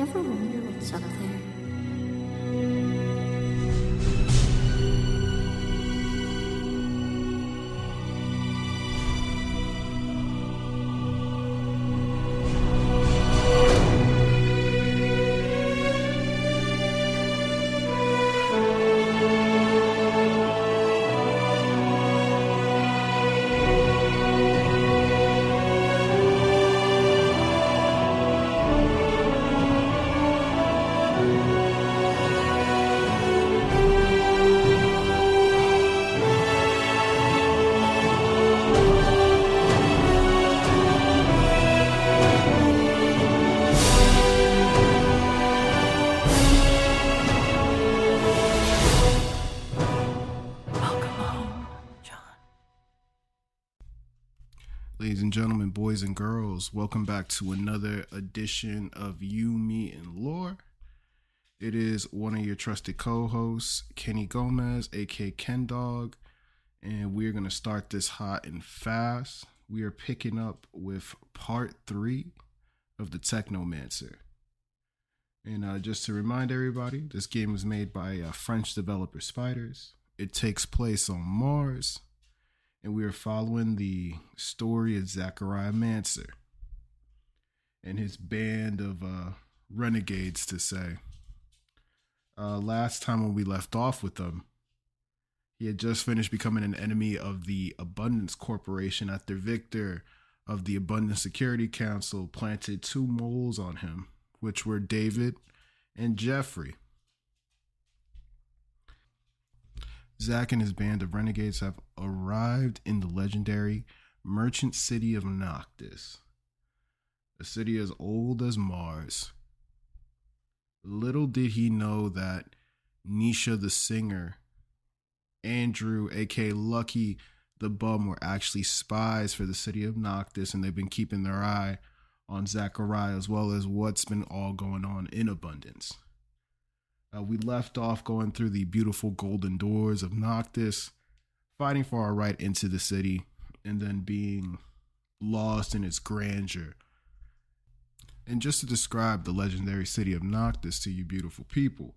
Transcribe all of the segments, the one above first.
Ever wonder what's up there? Boys and girls, welcome back to another edition of You, Me, and Lore. It is one of your trusted co hosts, Kenny Gomez, aka Ken Dog, and we're going to start this hot and fast. We are picking up with part three of the Technomancer. And uh, just to remind everybody, this game was made by uh, French developer Spiders. It takes place on Mars and we are following the story of Zachariah Mancer and his band of uh, renegades, to say. Uh, last time when we left off with them, he had just finished becoming an enemy of the Abundance Corporation after Victor of the Abundance Security Council planted two moles on him, which were David and Jeffrey. Zack and his band of renegades have arrived in the legendary merchant city of Noctis, a city as old as Mars. Little did he know that Nisha the singer, Andrew, aka Lucky the bum, were actually spies for the city of Noctis, and they've been keeping their eye on Zachariah as well as what's been all going on in abundance. Uh, we left off going through the beautiful golden doors of Noctis, fighting for our right into the city, and then being lost in its grandeur. And just to describe the legendary city of Noctis to you beautiful people,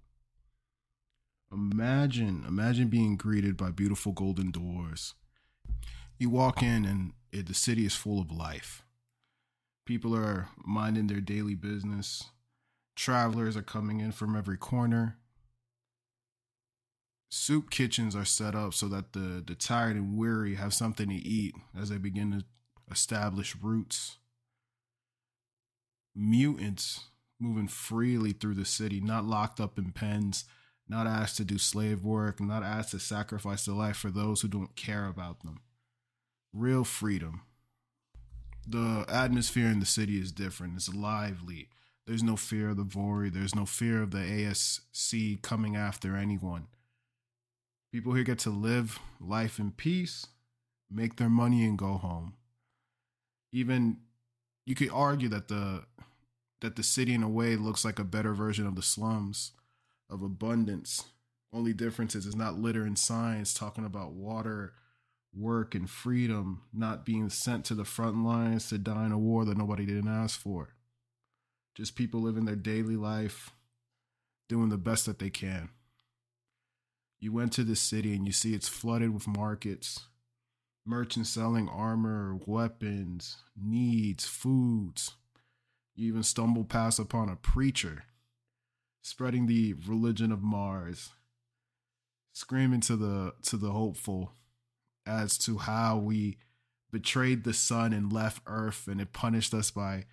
imagine, imagine being greeted by beautiful golden doors. You walk in and it, the city is full of life. People are minding their daily business. Travelers are coming in from every corner. Soup kitchens are set up so that the, the tired and weary have something to eat as they begin to establish roots. Mutants moving freely through the city, not locked up in pens, not asked to do slave work, not asked to sacrifice their life for those who don't care about them. Real freedom. The atmosphere in the city is different. It's lively. There's no fear of the Vory. There's no fear of the ASC coming after anyone. People here get to live life in peace, make their money, and go home. Even you could argue that the that the city in a way looks like a better version of the slums of abundance. Only difference is it's not litter and signs talking about water, work, and freedom, not being sent to the front lines to die in a war that nobody didn't ask for just people living their daily life, doing the best that they can. You went to the city and you see it's flooded with markets, merchants selling armor, weapons, needs, foods. You even stumble past upon a preacher spreading the religion of Mars, screaming to the to the hopeful as to how we betrayed the sun and left Earth and it punished us by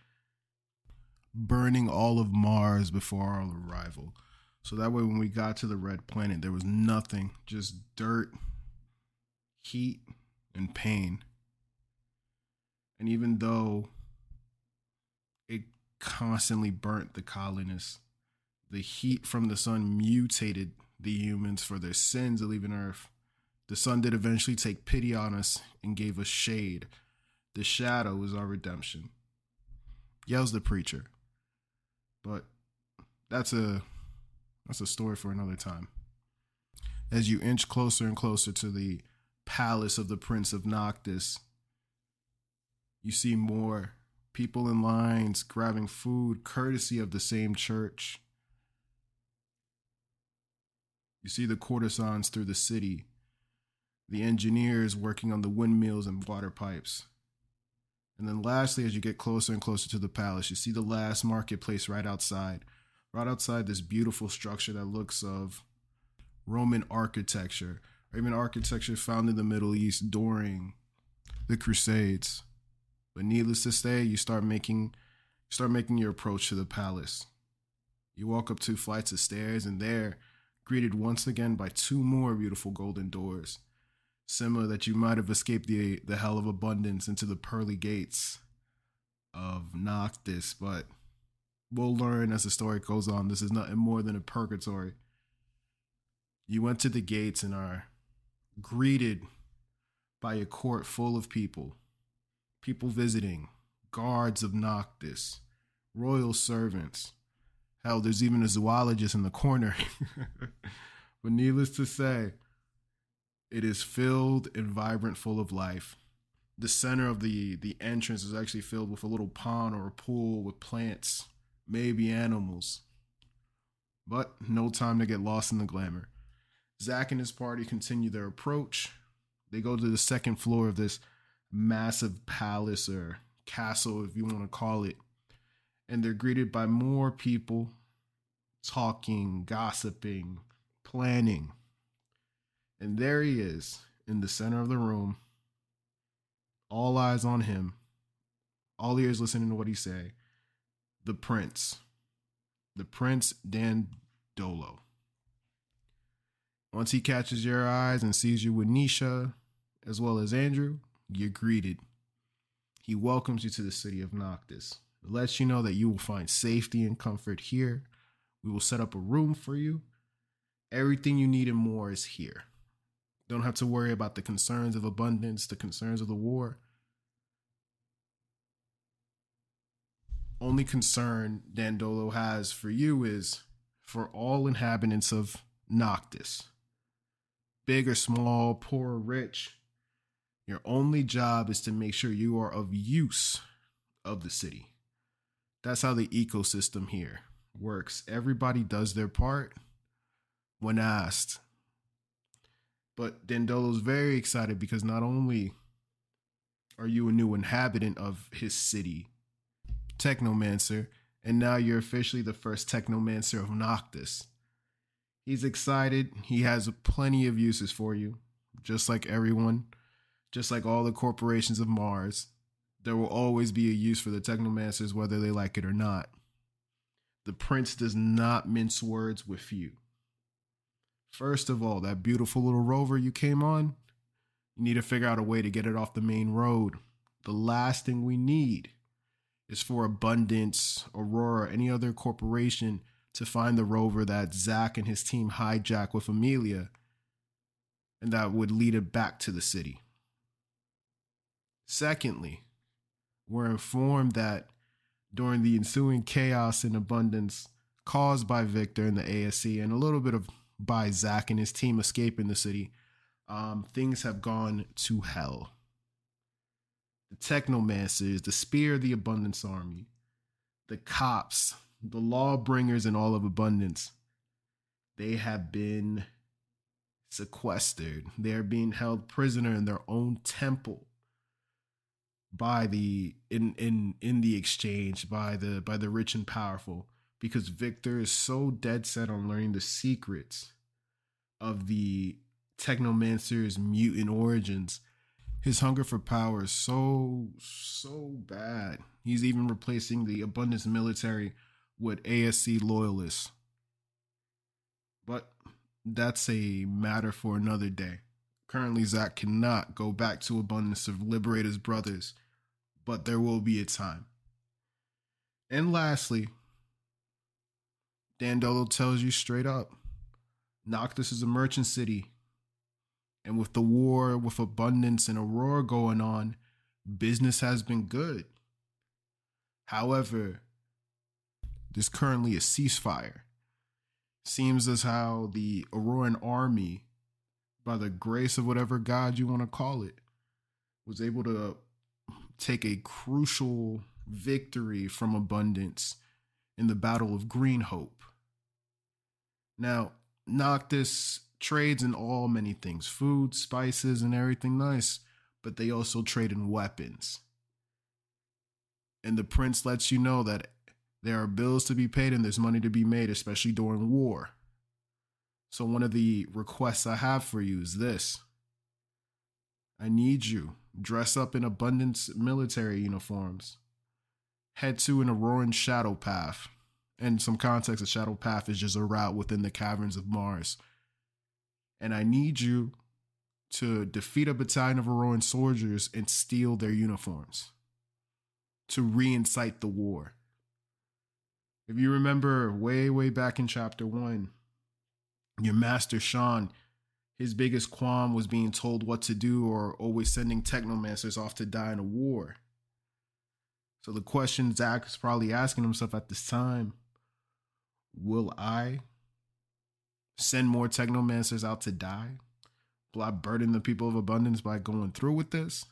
burning all of Mars before our arrival. So that way, when we got to the red planet, there was nothing, just dirt, heat, and pain. And even though it constantly burnt the colonists, the heat from the sun mutated the humans for their sins of leaving Earth. The sun did eventually take pity on us and gave us shade. The shadow is our redemption. Yells the preacher. But that's a that's a story for another time. As you inch closer and closer to the palace of the Prince of Noctis, you see more People in lines grabbing food courtesy of the same church. You see the courtesans through the city, the engineers working on the windmills and water pipes. And then lastly, as you get closer and closer to the palace, you see the last marketplace right outside, right outside this beautiful structure that looks of Roman architecture, even architecture found in the Middle East during the Crusades. But needless to say, you start making start making your approach to the palace. You walk up two flights of stairs, and there, greeted once again by two more beautiful golden doors, similar that you might have escaped the the hell of abundance into the pearly gates of Noctis, but we'll learn as the story goes on. This is nothing more than a purgatory. You went to the gates and are greeted by a court full of people, people visiting, guards of Noctis, royal servants. Hell, there's even a zoologist in the corner. but needless to say, it is filled and vibrant, full of life. The center of the, the entrance is actually filled with a little pond or a pool with plants, maybe animals. But no time to get lost in the glamour. Zach and his party continue their approach. They go to the second floor of this massive palace or castle, if you want to call it. And they're greeted by more people talking, gossiping, planning. And there he is in the center of the room, all eyes on him, all ears listening to what he say. The prince, the prince Dan Dolo. Once he catches your eyes and sees you with Nisha, as well as Andrew, you're greeted. He welcomes you to the city of Noctis. lets you know that you will find safety and comfort here. We will set up a room for you. Everything you need and more is here. Don't have to worry about the concerns of abundance, the concerns of the war. Only concern Dandolo has for you is for all inhabitants of Noctis big or small, poor or rich. Your only job is to make sure you are of use of the city. That's how the ecosystem here works. Everybody does their part when asked. But Dandolo's very excited because not only are you a new inhabitant of his city, Technomancer, and now you're officially the first Technomancer of Noctis. He's excited. He has plenty of uses for you, just like everyone, just like all the corporations of Mars. There will always be a use for the Technomancers, whether they like it or not. The prince does not mince words with you. First of all, that beautiful little rover you came on, you need to figure out a way to get it off the main road. The last thing we need is for Abundance, Aurora, any other corporation to find the rover that Zach and his team hijack with Amelia, and that would lead it back to the city. Secondly, we're informed that during the ensuing chaos and abundance caused by Victor and the ASC, and a little bit of by Zach and his team escaping the city, um, things have gone to hell. The Technomancers, the Spear of the Abundance Army, the cops, the lawbringers and all of abundance, they have been sequestered. They are being held prisoner in their own temple by the in in in the exchange by the by the rich and powerful because Victor is so dead set on learning the secrets of the technomancer's mutant origins. His hunger for power is so so bad. He's even replacing the abundance military with ASC loyalists. But that's a matter for another day. Currently, Zach cannot go back to Abundance to liberate his brothers, but there will be a time. And lastly, Dandolo tells you straight up Noctis is a merchant city. And with the war with Abundance and Aurora going on, business has been good. However, there's currently a ceasefire. Seems as how the Auroran army, by the grace of whatever God you want to call it, was able to take a crucial victory from abundance in the Battle of Green Hope. Now, Noctis trades in all many things food, spices, and everything nice, but they also trade in weapons. And the prince lets you know that there are bills to be paid and there's money to be made, especially during war. So, one of the requests I have for you is this I need you dress up in abundance military uniforms, head to an Auroran shadow path. And some context, a shadow path is just a route within the caverns of Mars. And I need you to defeat a battalion of Auroran soldiers and steal their uniforms to reincite the war. If you remember way, way back in chapter one, your master Sean, his biggest qualm was being told what to do or always sending technomancers off to die in a war. So the question Zach is probably asking himself at this time will I send more technomancers out to die? Will I burden the people of abundance by going through with this?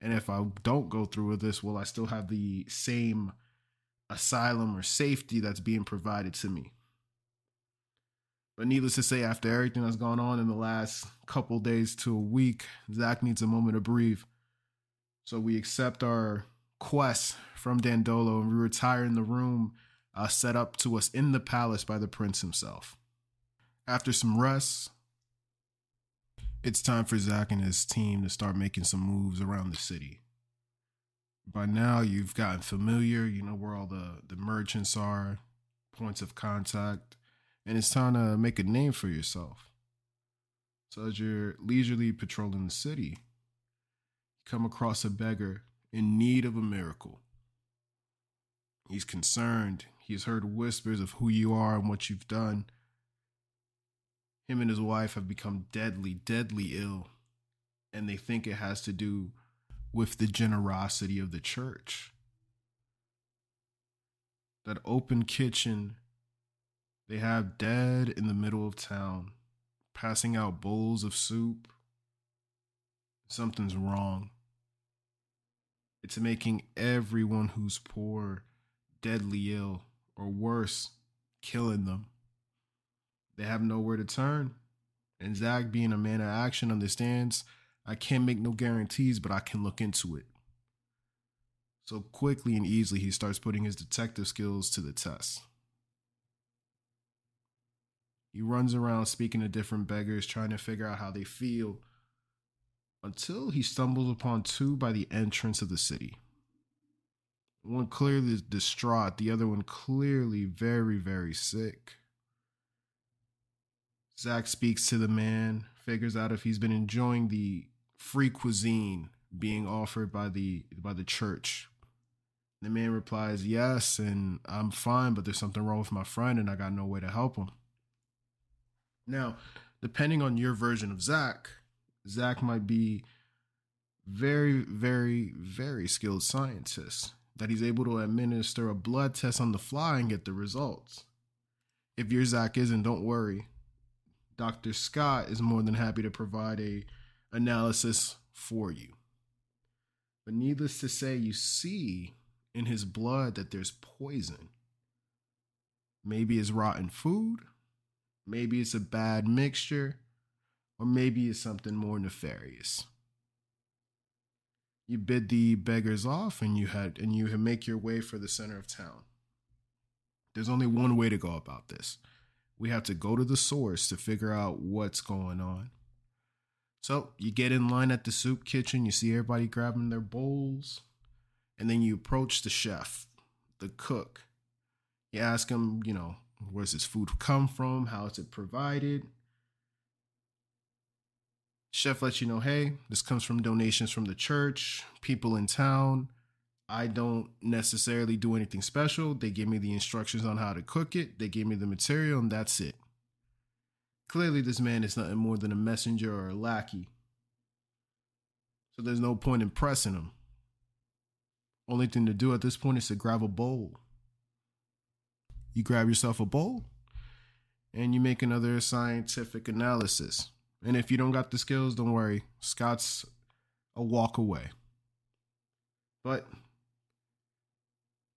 And if I don't go through with this, will I still have the same asylum or safety that's being provided to me? But needless to say, after everything that's gone on in the last couple days to a week, Zach needs a moment to breathe. So we accept our quest from Dandolo and we retire in the room uh, set up to us in the palace by the prince himself. After some rest, it's time for Zach and his team to start making some moves around the city. By now, you've gotten familiar, you know where all the, the merchants are, points of contact, and it's time to make a name for yourself. So, as you're leisurely patrolling the city, you come across a beggar in need of a miracle. He's concerned, he's heard whispers of who you are and what you've done him and his wife have become deadly, deadly ill. And they think it has to do with the generosity of the church. That open kitchen they have dead in the middle of town, passing out bowls of soup. Something's wrong. It's making everyone who's poor deadly ill, or worse, killing them. They have nowhere to turn. And Zach, being a man of action, understands I can't make no guarantees, but I can look into it. So quickly and easily, he starts putting his detective skills to the test. He runs around speaking to different beggars, trying to figure out how they feel, until he stumbles upon two by the entrance of the city. One clearly distraught, the other one clearly very, very sick. Zach speaks to the man, figures out if he's been enjoying the free cuisine being offered by the by the church. The man replies, "Yes, and I'm fine, but there's something wrong with my friend, and I got no way to help him." Now, depending on your version of Zach, Zach might be very, very, very skilled scientist that he's able to administer a blood test on the fly and get the results. If your Zach isn't, don't worry. Dr. Scott is more than happy to provide a analysis for you. But needless to say, you see in his blood that there's poison. Maybe it's rotten food, maybe it's a bad mixture, or maybe it's something more nefarious. You bid the beggars off and you had and you make your way for the center of town. There's only one way to go about this we have to go to the source to figure out what's going on. So you get in line at the soup kitchen, you see everybody grabbing their bowls, and then you approach the chef, the cook. You ask him, you know, where's this food come from? How is it provided? Chef lets you know, hey, this comes from donations from the church, people in town. I don't necessarily do anything special. They give me the instructions on how to cook it, they give me the material, and that's it. Clearly, this man is nothing more than a messenger or a lackey. So there's no point in pressing him. Only thing to do at this point is to grab a bowl. You grab yourself a bowl and you make another scientific analysis. And if you don't got the skills, don't worry. Scott's a walk away. But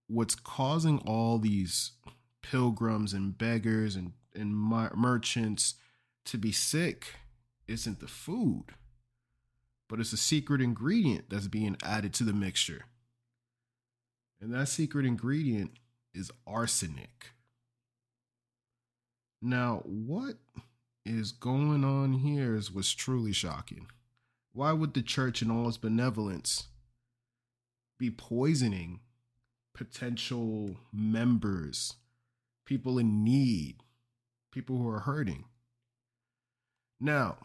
what's causing all these pilgrims and beggars and, and merchants to be sick isn't the food, but it's a secret ingredient that's being added to the mixture. And that secret ingredient is arsenic. Now, what is going on here is what's truly shocking. Why would the church, in all its benevolence, be poisoning potential members, people in need, people who are hurting? Now,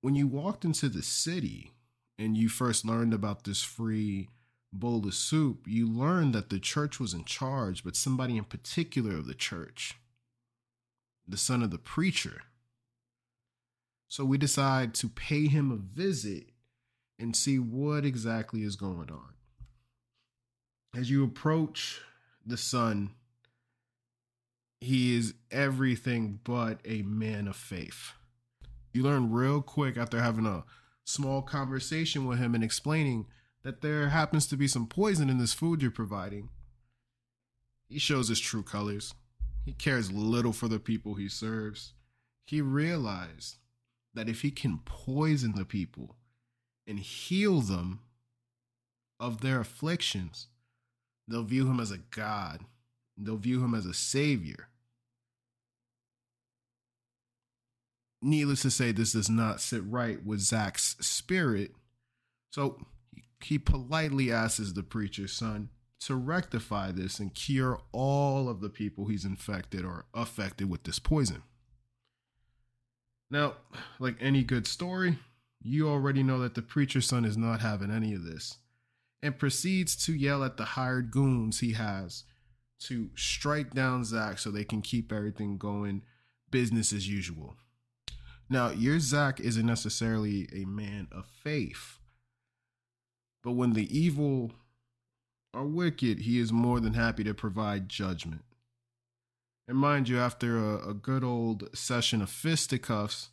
when you walked into the city and you first learned about this free bowl of soup, you learned that the church was in charge, but somebody in particular of the church, the son of the preacher. So we decide to pay him a visit and see what exactly is going on. As you approach the son, he is everything but a man of faith. You learn real quick after having a small conversation with him and explaining that there happens to be some poison in this food you're providing. He shows his true colors. He cares little for the people he serves. He realized that if he can poison the people and heal them of their afflictions, they'll view him as a god. They'll view him as a savior. Needless to say, this does not sit right with Zach's spirit. So he politely asks the preacher's son to rectify this and cure all of the people he's infected or affected with this poison. Now, like any good story, you already know that the preacher's son is not having any of this and proceeds to yell at the hired goons he has to strike down Zach so they can keep everything going business as usual. Now, your Zach isn't necessarily a man of faith, but when the evil are wicked, he is more than happy to provide judgment. And mind you, after a, a good old session of fisticuffs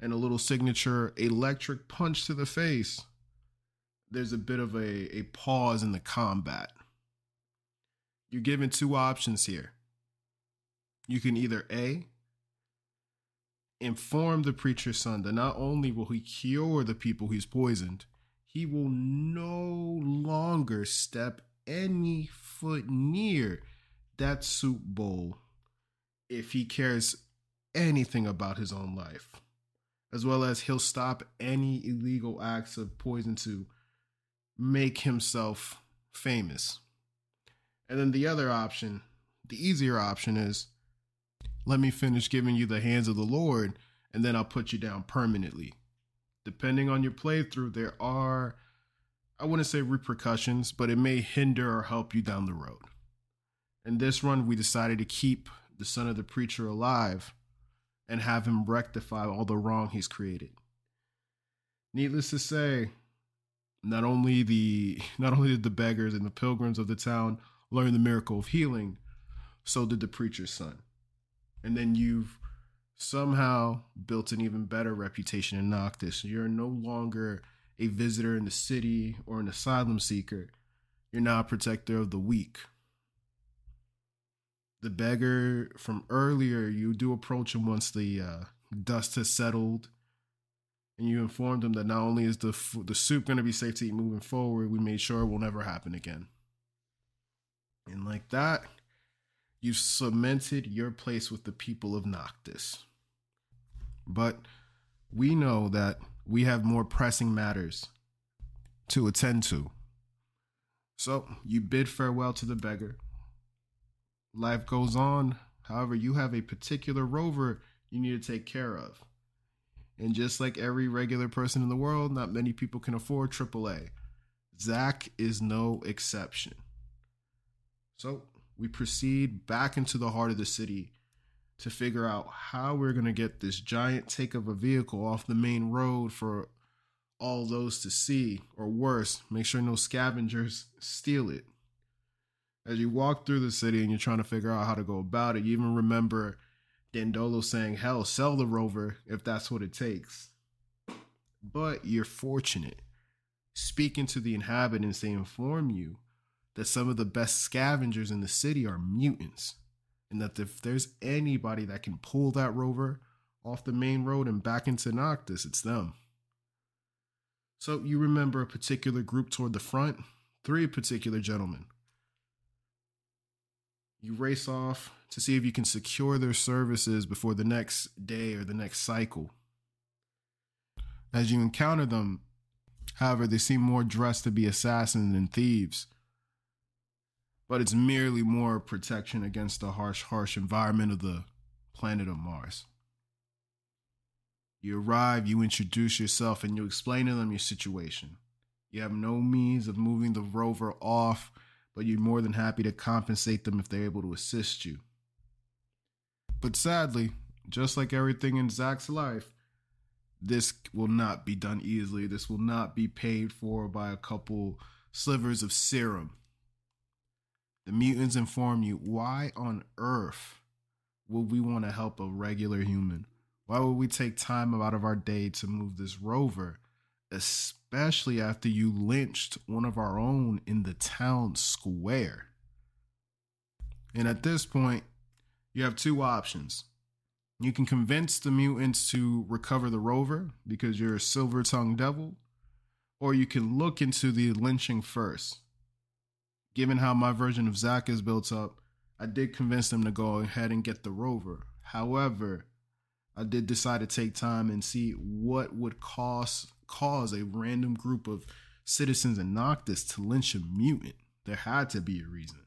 and a little signature electric punch to the face, there's a bit of a, a pause in the combat. You're given two options here. You can either A, inform the preacher's son that not only will he cure the people he's poisoned, he will no longer step any foot near that soup bowl if he cares anything about his own life, as well as he'll stop any illegal acts of poison to make himself famous. And then the other option, the easier option is let me finish giving you the hands of the Lord, and then I'll put you down permanently. Depending on your playthrough, there are, I wouldn't say repercussions, but it may hinder or help you down the road. In this run, we decided to keep the son of the preacher alive and have him rectify all the wrong he's created. Needless to say, not only the not only did the beggars and the pilgrims of the town learn the miracle of healing, so did the preacher's son. And then you've somehow built an even better reputation in Noctis. You're no longer a visitor in the city or an asylum seeker. You're now a protector of the weak the beggar from earlier, you do approach him once the uh, dust has settled, and you informed him that not only is the the soup going to be safe to eat moving forward, we made sure it will never happen again. And like that, you've cemented your place with the people of Noctis. But we know that we have more pressing matters to attend to. So you bid farewell to the beggar life goes on. However, you have a particular rover you need to take care of. And just like every regular person in the world, not many people can afford AAA. Zach is no exception. So we proceed back into the heart of the city to figure out how we're going to get this giant take of a vehicle off the main road for all those to see, or worse, make sure no scavengers steal it as you walk through the city and you're trying to figure out how to go about it, you even remember Dandolo saying, Hell, sell the rover if that's what it takes. But you're fortunate. Speaking to the inhabitants, they inform you that some of the best scavengers in the city are mutants, and that if there's anybody that can pull that rover off the main road and back into Noctis, it's them. So you remember a particular group toward the front? Three particular gentlemen. You race off to see if you can secure their services before the next day or the next cycle. As you encounter them, however, they seem more dressed to be assassins than thieves. But it's merely more protection against the harsh, harsh environment of the planet of Mars. You arrive, you introduce yourself, and you explain to them your situation. You have no means of moving the rover off, but you're more than happy to compensate them if they're able to assist you. But sadly, just like everything in Zach's life, this will not be done easily. This will not be paid for by a couple slivers of serum. The mutants inform you why on earth would we want to help a regular human? Why would we take time out of our day to move this rover, especially after you lynched one of our own in the town square? And at this point, you have two options. You can convince the mutants to recover the rover because you're a silver tongued devil, or you can look into the lynching first. Given how my version of Zach is built up, I did convince them to go ahead and get the rover. However, I did decide to take time and see what would cause cause a random group of citizens in Noctis to lynch a mutant. There had to be a reason.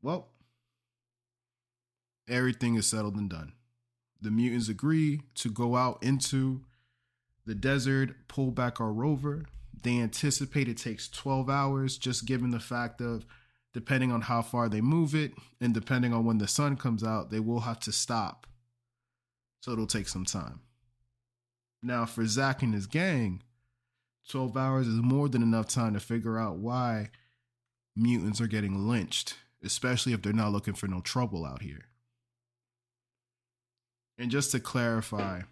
Well, everything is settled and done. The mutants agree to go out into the desert, pull back our rover. They anticipate it takes 12 hours, just given the fact of depending on how far they move it and depending on when the sun comes out, they will have to stop so it'll take some time. Now, for Zach and his gang, 12 hours is more than enough time to figure out why mutants are getting lynched, especially if they're not looking for no trouble out here. And just to clarify,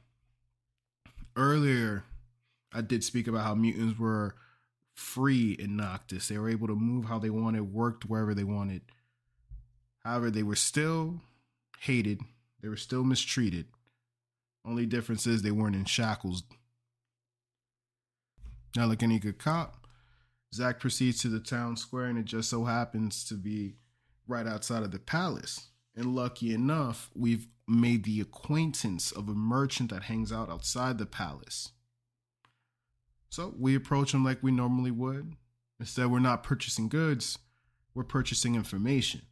earlier I did speak about how mutants were free in Noctis. They were able to move how they wanted, worked wherever they wanted. However, they were still hated, they were still mistreated, only difference is they weren't in shackles. Now, like any good cop, Zach proceeds to the town square, and it just so happens to be right outside of the palace. And lucky enough, we've made the acquaintance of a merchant that hangs out outside the palace. So we approach him like we normally would. Instead, we're not purchasing goods, we're purchasing information.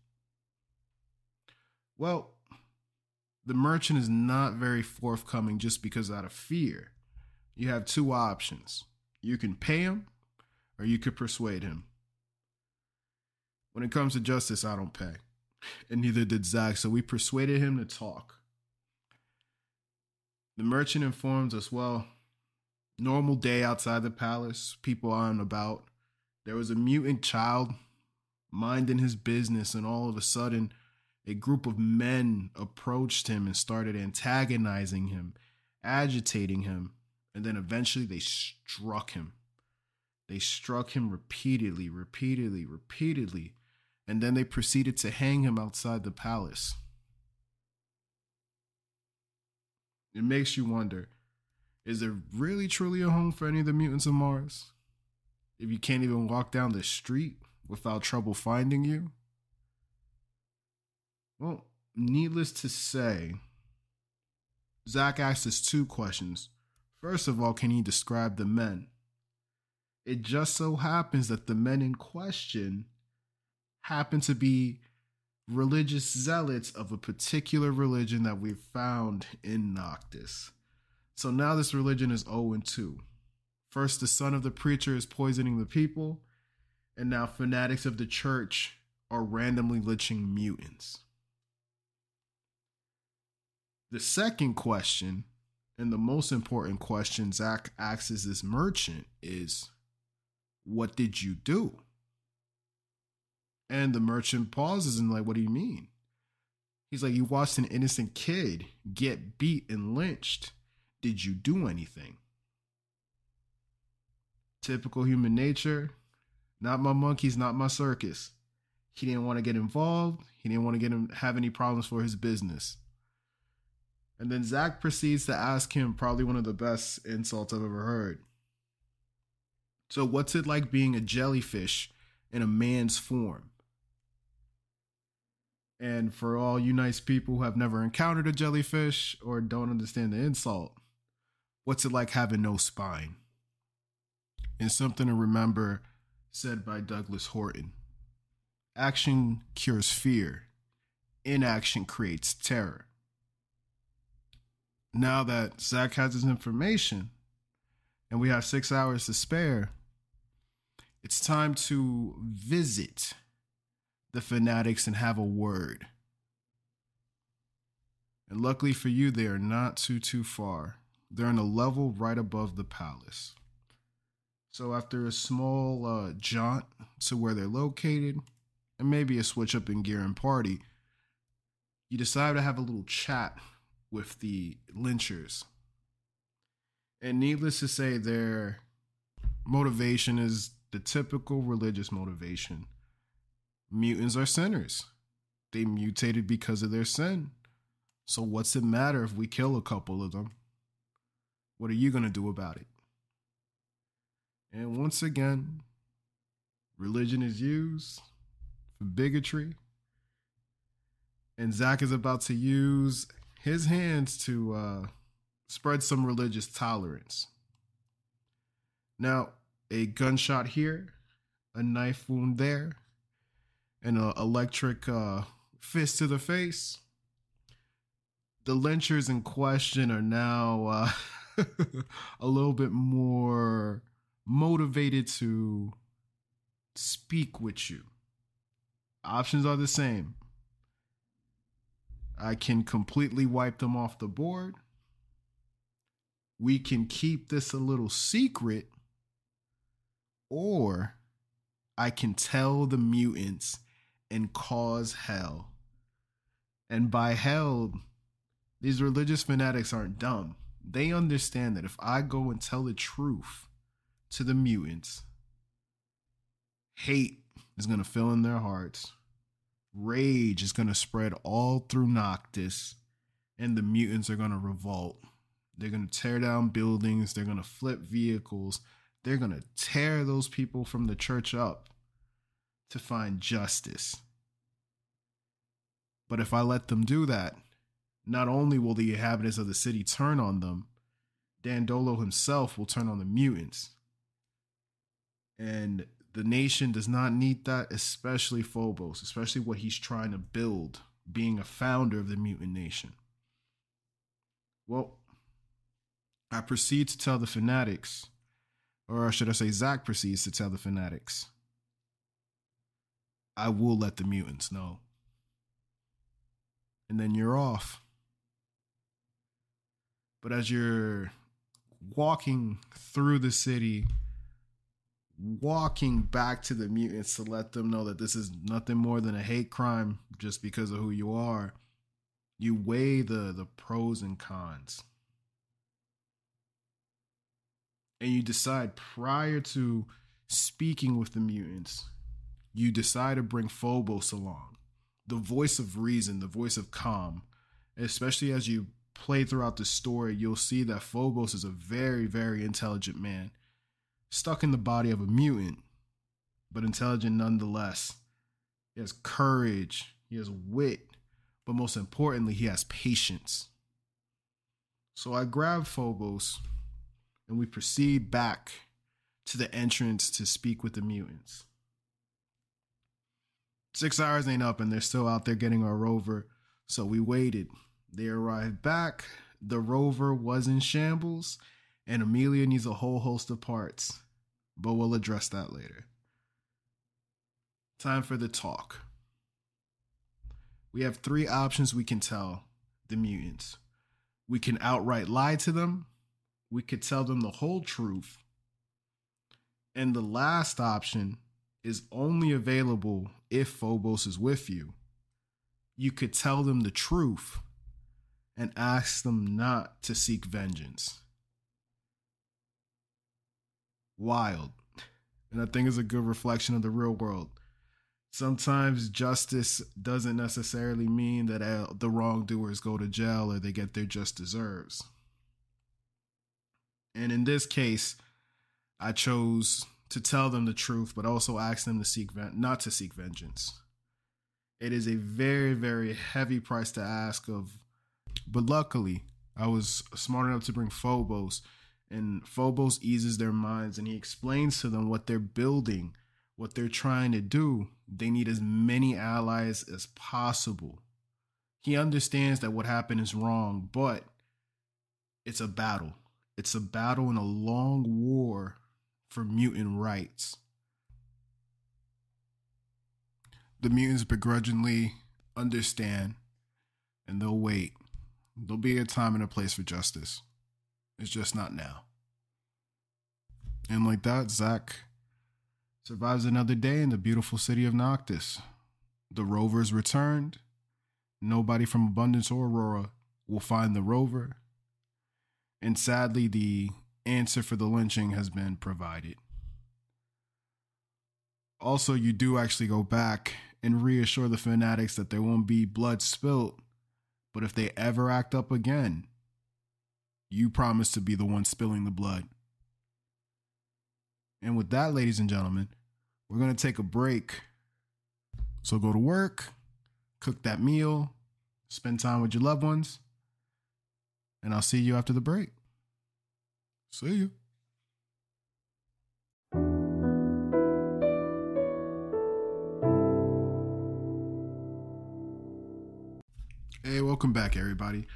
Well, the merchant is not very forthcoming just because out of fear. You have two options you can pay him or you could persuade him. When it comes to justice, I don't pay. And neither did Zach, so we persuaded him to talk. The merchant informs us well, normal day outside the palace, people on about. There was a mutant child minding his business, and all of a sudden, a group of men approached him and started antagonizing him, agitating him, and then eventually they struck him. They struck him repeatedly, repeatedly, repeatedly, and then they proceeded to hang him outside the palace. It makes you wonder is there really truly a home for any of the mutants of Mars? If you can't even walk down the street without trouble finding you? Well, needless to say, Zach asked us two questions. First of all, can he describe the men? It just so happens that the men in question happen to be religious zealots of a particular religion that we've found in Noctis. So now this religion is 0 and 2. First, the son of the preacher is poisoning the people, and now fanatics of the church are randomly lynching mutants. The second question, and the most important question Zach asks this merchant is, What did you do? And the merchant pauses and, like, what do you mean? He's like, You watched an innocent kid get beat and lynched. Did you do anything? Typical human nature. Not my monkeys, not my circus. He didn't want to get involved. He didn't want to get him have any problems for his business. And then Zach proceeds to ask him probably one of the best insults I've ever heard. So, what's it like being a jellyfish in a man's form? And for all you nice people who have never encountered a jellyfish or don't understand the insult, what's it like having no spine? And something to remember said by Douglas Horton Action cures fear, inaction creates terror. Now that Zach has his information and we have six hours to spare, it's time to visit the fanatics and have a word. And luckily for you, they are not too, too far. They're in a level right above the palace. So after a small uh, jaunt to where they're located, and maybe a switch up in gear and party, you decide to have a little chat with the lynchers. And needless to say, their motivation is the typical religious motivation. Mutants are sinners. They mutated because of their sin. So what's it matter if we kill a couple of them? What are you going to do about it? And once again, religion is used for bigotry. And Zach is about to use his hands to uh, spread some religious tolerance. Now, a gunshot here, a knife wound there, and an electric uh, fist to the face. The lynchers in question are now uh, a little bit more motivated to speak with you. Options are the same. I can completely wipe them off the board. We can keep this a little secret, or I can tell the mutants and cause hell. And by hell, these religious fanatics aren't dumb. They understand that if I go and tell the truth to the mutants, hate is going to fill in their hearts Rage is going to spread all through Noctis, and the mutants are going to revolt. They're going to tear down buildings, they're going to flip vehicles, they're going to tear those people from the church up to find justice. But if I let them do that, not only will the inhabitants of the city turn on them, Dandolo himself will turn on the mutants. And the nation does not need that, especially Phobos, especially what he's trying to build, being a founder of the mutant nation. Well, I proceed to tell the fanatics, or should I say, Zach proceeds to tell the fanatics, I will let the mutants know. And then you're off. But as you're walking through the city, walking back to the mutants to let them know that this is nothing more than a hate crime just because of who you are you weigh the the pros and cons. And you decide prior to speaking with the mutants you decide to bring phobos along. The voice of reason the voice of calm especially as you play throughout the story you'll see that phobos is a very very intelligent man stuck in the body of a mutant, but intelligent nonetheless. He has courage, he has wit, but most importantly, he has patience. So I grab Phobos and we proceed back to the entrance to speak with the mutants. Six hours ain't up and they're still out there getting our rover, so we waited. They arrive back. The rover was in shambles, and Amelia needs a whole host of parts but we'll address that later. Time for the talk. We have three options we can tell the mutants. We can outright lie to them, we could tell them the whole truth, and the last option is only available if Phobos is with you. You could tell them the truth and ask them not to seek vengeance wild. And I think it's a good reflection of the real world. Sometimes justice doesn't necessarily mean that uh, the wrongdoers go to jail or they get their just deserves. And in this case, I chose to tell them the truth, but also ask them to seek not to seek vengeance. It is a very, very heavy price to ask of, but luckily, I was smart enough to bring Phobos, and Phobos eases their minds and he explains to them what they're building, what they're trying to do. They need as many allies as possible. He understands that what happened is wrong, but it's a battle. It's a battle in a long war for mutant rights. The mutants begrudgingly understand and they'll wait. There'll be a time and a place for justice. It's just not now. And like that, Zach survives another day in the beautiful city of Noctis. The rovers returned. Nobody from Abundance or Aurora will find the rover. And sadly, the answer for the lynching has been provided. Also, you do actually go back and reassure the fanatics that there won't be blood spilt, but if they ever act up again, you promise to be the one spilling the blood. And with that, ladies and gentlemen, we're going to take a break. So go to work, cook that meal, spend time with your loved ones, and I'll see you after the break. See you. Welcome back, everybody.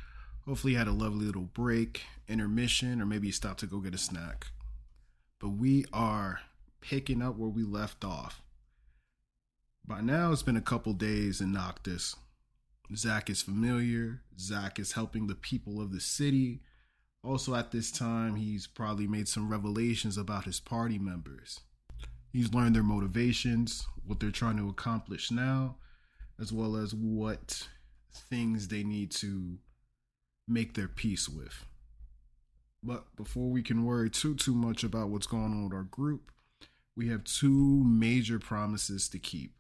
Hopefully, you had a lovely little break, intermission, or maybe you stopped to go get a snack. But we are picking up where we left off. By now, it's been a couple days in Noctis. Zach is familiar. Zach is helping the people of the city also, at this time, he's probably made some revelations about his party members. He's learned their motivations, what they're trying to accomplish now, as well as what things they need to make their peace with. But before we can worry too too much about what's going on with our group, we have two major promises to keep.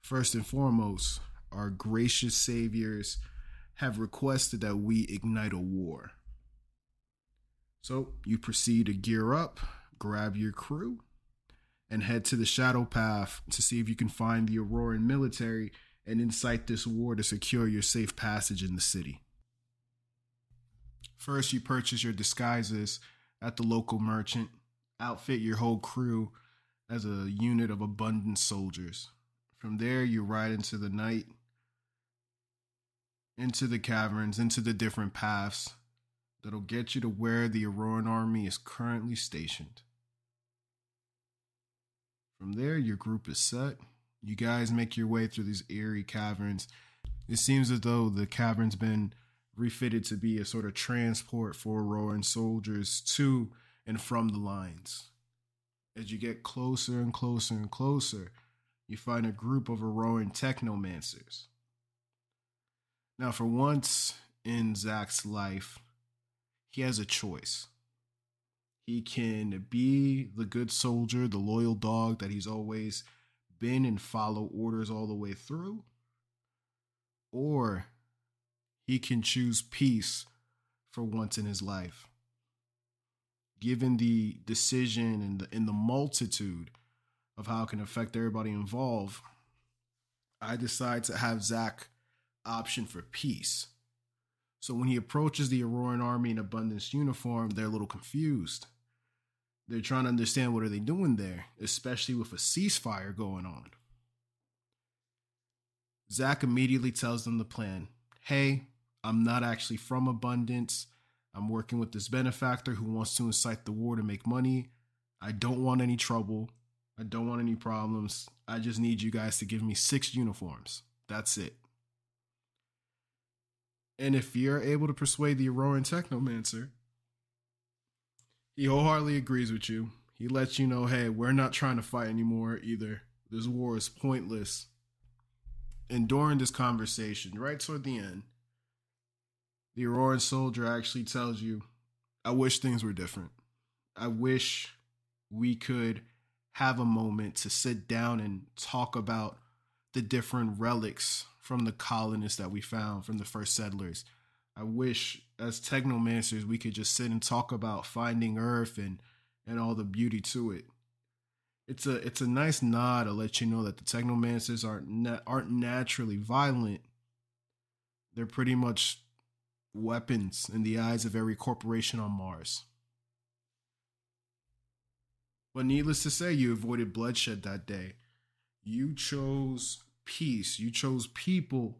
First and foremost, our gracious saviors have requested that we ignite a war. So you proceed to gear up, grab your crew, and head to the Shadow Path to see if you can find the Auroran military and incite this war to secure your safe passage in the city. First, you purchase your disguises at the local merchant, outfit your whole crew as a unit of abundant soldiers. From there, you ride into the night into the caverns, into the different paths that'll get you to where the Auroran army is currently stationed. From there, your group is set. You guys make your way through these eerie caverns. It seems as though the cavern's been refitted to be a sort of transport for Auroran soldiers to and from the lines. As you get closer and closer and closer, you find a group of Auroran technomancers. Now, for once in Zach's life, he has a choice. He can be the good soldier, the loyal dog that he's always been and follow orders all the way through, or he can choose peace for once in his life. Given the decision and the, and the multitude of how it can affect everybody involved, I decide to have Zach option for peace. So when he approaches the Auroran army in abundance uniform, they're a little confused. They're trying to understand what are they doing there, especially with a ceasefire going on. Zach immediately tells them the plan. Hey, I'm not actually from Abundance. I'm working with this benefactor who wants to incite the war to make money. I don't want any trouble. I don't want any problems. I just need you guys to give me six uniforms. That's it. And if you're able to persuade the Auroran Technomancer, he wholeheartedly agrees with you. He lets you know, hey, we're not trying to fight anymore either. This war is pointless. And during this conversation, right toward the end, the Auroran soldier actually tells you, I wish things were different. I wish we could have a moment to sit down and talk about the different relics from the colonists that we found from the first settlers. I wish as technomancers we could just sit and talk about finding Earth and and all the beauty to it. It's a it's a nice nod to let you know that the technomancers aren't na- aren't naturally violent. They're pretty much weapons in the eyes of every corporation on Mars. But needless to say, you avoided bloodshed that day. You chose peace. You chose people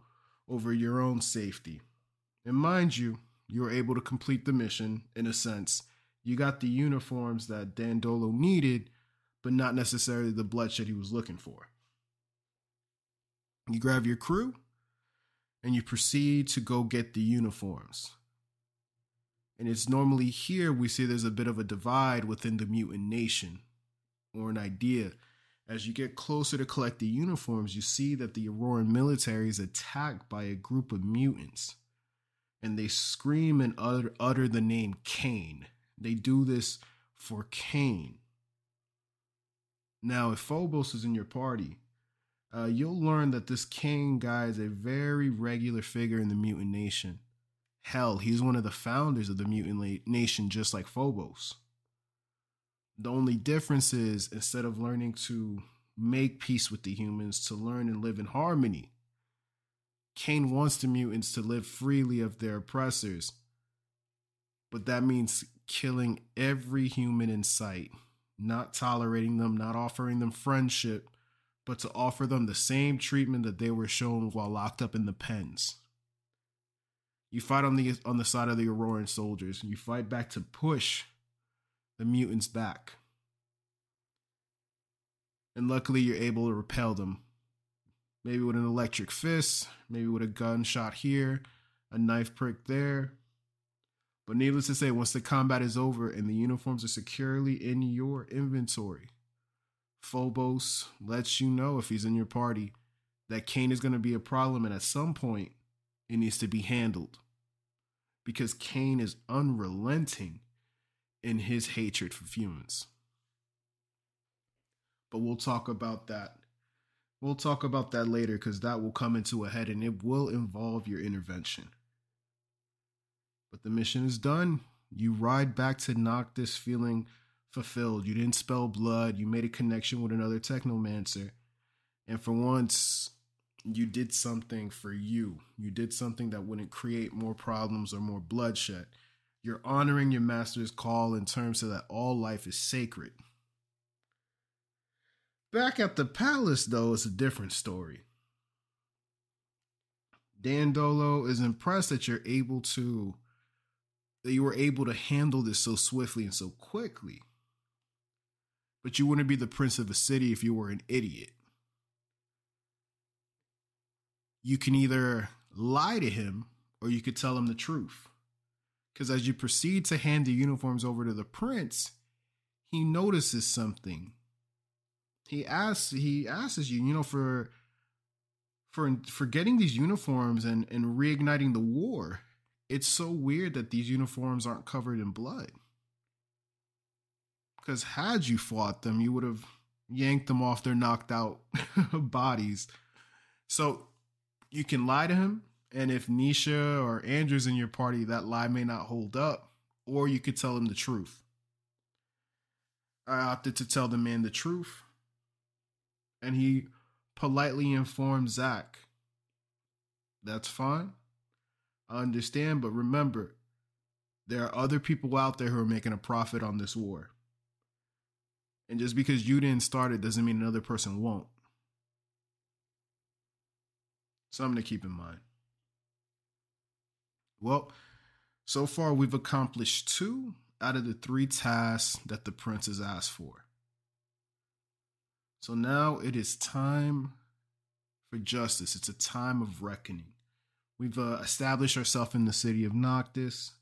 over your own safety. And mind you, you were able to complete the mission in a sense. You got the uniforms that Dandolo needed, but not necessarily the bloodshed he was looking for. You grab your crew and you proceed to go get the uniforms. And it's normally here we see there's a bit of a divide within the mutant nation or an idea. As you get closer to collect the uniforms, you see that the Auroran military is attacked by a group of mutants. And they scream and utter, utter the name Cain. They do this for Cain. Now, if Phobos is in your party, uh, you'll learn that this Cain guy is a very regular figure in the mutant nation. Hell, he's one of the founders of the mutant nation, just like Phobos. The only difference is instead of learning to make peace with the humans, to learn and live in harmony, Cain wants the mutants to live freely of their oppressors. But that means killing every human in sight, not tolerating them, not offering them friendship, but to offer them the same treatment that they were shown while locked up in the pens. You fight on the on the side of the Auroran soldiers. You fight back to push the mutants back. And luckily you're able to repel them. Maybe with an electric fist, maybe with a gunshot here, a knife prick there. But needless to say, once the combat is over and the uniforms are securely in your inventory, Phobos lets you know if he's in your party that Cain is going to be a problem and at some point it needs to be handled. Because Cain is unrelenting in his hatred for humans. But we'll talk about that. We'll talk about that later because that will come into a head and it will involve your intervention. But the mission is done. You ride back to Noctis feeling fulfilled. You didn't spell blood. You made a connection with another technomancer. And for once, you did something for you. You did something that wouldn't create more problems or more bloodshed. You're honoring your master's call in terms of that all life is sacred. Back at the palace, though, is a different story. Dandolo is impressed that you're able to that you were able to handle this so swiftly and so quickly. But you wouldn't be the prince of a city if you were an idiot. You can either lie to him or you could tell him the truth. Because as you proceed to hand the uniforms over to the prince, he notices something. He asks he asks you, you know, for for for getting these uniforms and and reigniting the war. It's so weird that these uniforms aren't covered in blood. Because had you fought them, you would have yanked them off their knocked out bodies. So you can lie to him, and if Nisha or Andrew's in your party, that lie may not hold up, or you could tell him the truth. I opted to tell the man the truth, and he politely informed Zach. That's fine. I understand, but remember, there are other people out there who are making a profit on this war. And just because you didn't start it doesn't mean another person won't. Something to keep in mind. Well, so far we've accomplished two out of the three tasks that the prince has asked for. So now it is time for justice. It's a time of reckoning. We've uh, established ourselves in the city of Noctis.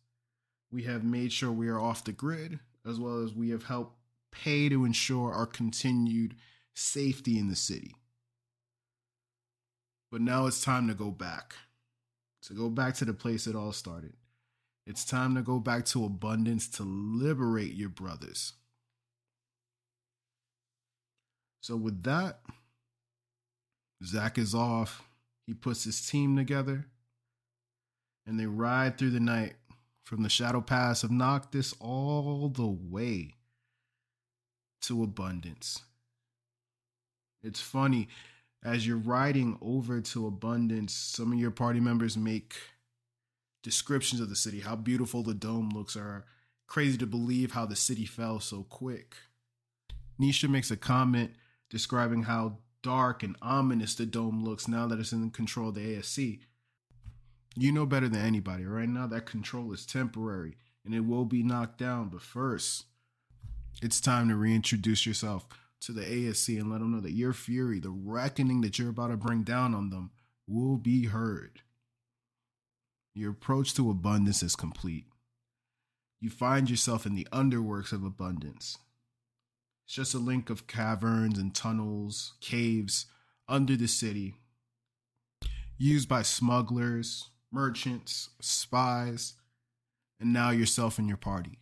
We have made sure we are off the grid, as well as we have helped pay to ensure our continued safety in the city. But now it's time to go back to go back to the place it all started. It's time to go back to abundance to liberate your brothers. So with that, Zach is off. He puts his team together and they ride through the night from the Shadow Pass of Noctis all the way to Abundance. It's funny, as you're riding over to Abundance, some of your party members make descriptions of the city, how beautiful the dome looks, are crazy to believe how the city fell so quick. Nisha makes a comment describing how dark and ominous the dome looks now that it's in control of the ASC. You know better than anybody. Right now, that control is temporary and it will be knocked down. But first, it's time to reintroduce yourself to the ASC and let them know that your fury, the reckoning that you're about to bring down on them, will be heard. Your approach to abundance is complete. You find yourself in the underworks of abundance. It's just a link of caverns and tunnels, caves under the city, used by smugglers, merchants, spies, and now yourself and your party.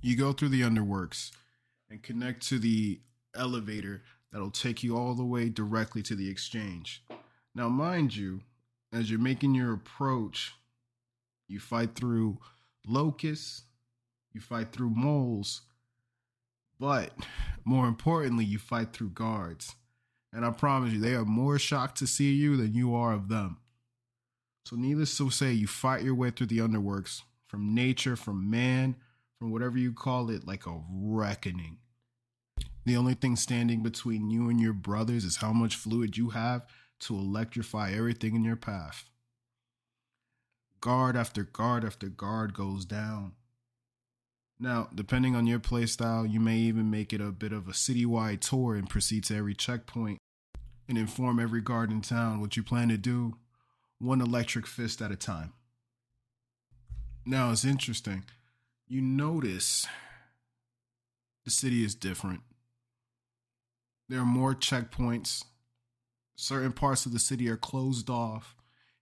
You go through the underworks and connect to the elevator that'll take you all the way directly to the exchange. Now, mind you, as you're making your approach, you fight through locusts, you fight through moles, but more importantly, you fight through guards. And I promise you, they are more shocked to see you than you are of them. So, needless to say, you fight your way through the underworks from nature, from man, from whatever you call it, like a reckoning. The only thing standing between you and your brothers is how much fluid you have to electrify everything in your path. Guard after guard after guard goes down. Now, depending on your playstyle, you may even make it a bit of a citywide tour and proceed to every checkpoint and inform every guard in town what you plan to do one electric fist at a time. Now it's interesting. You notice the city is different. There are more checkpoints. Certain parts of the city are closed off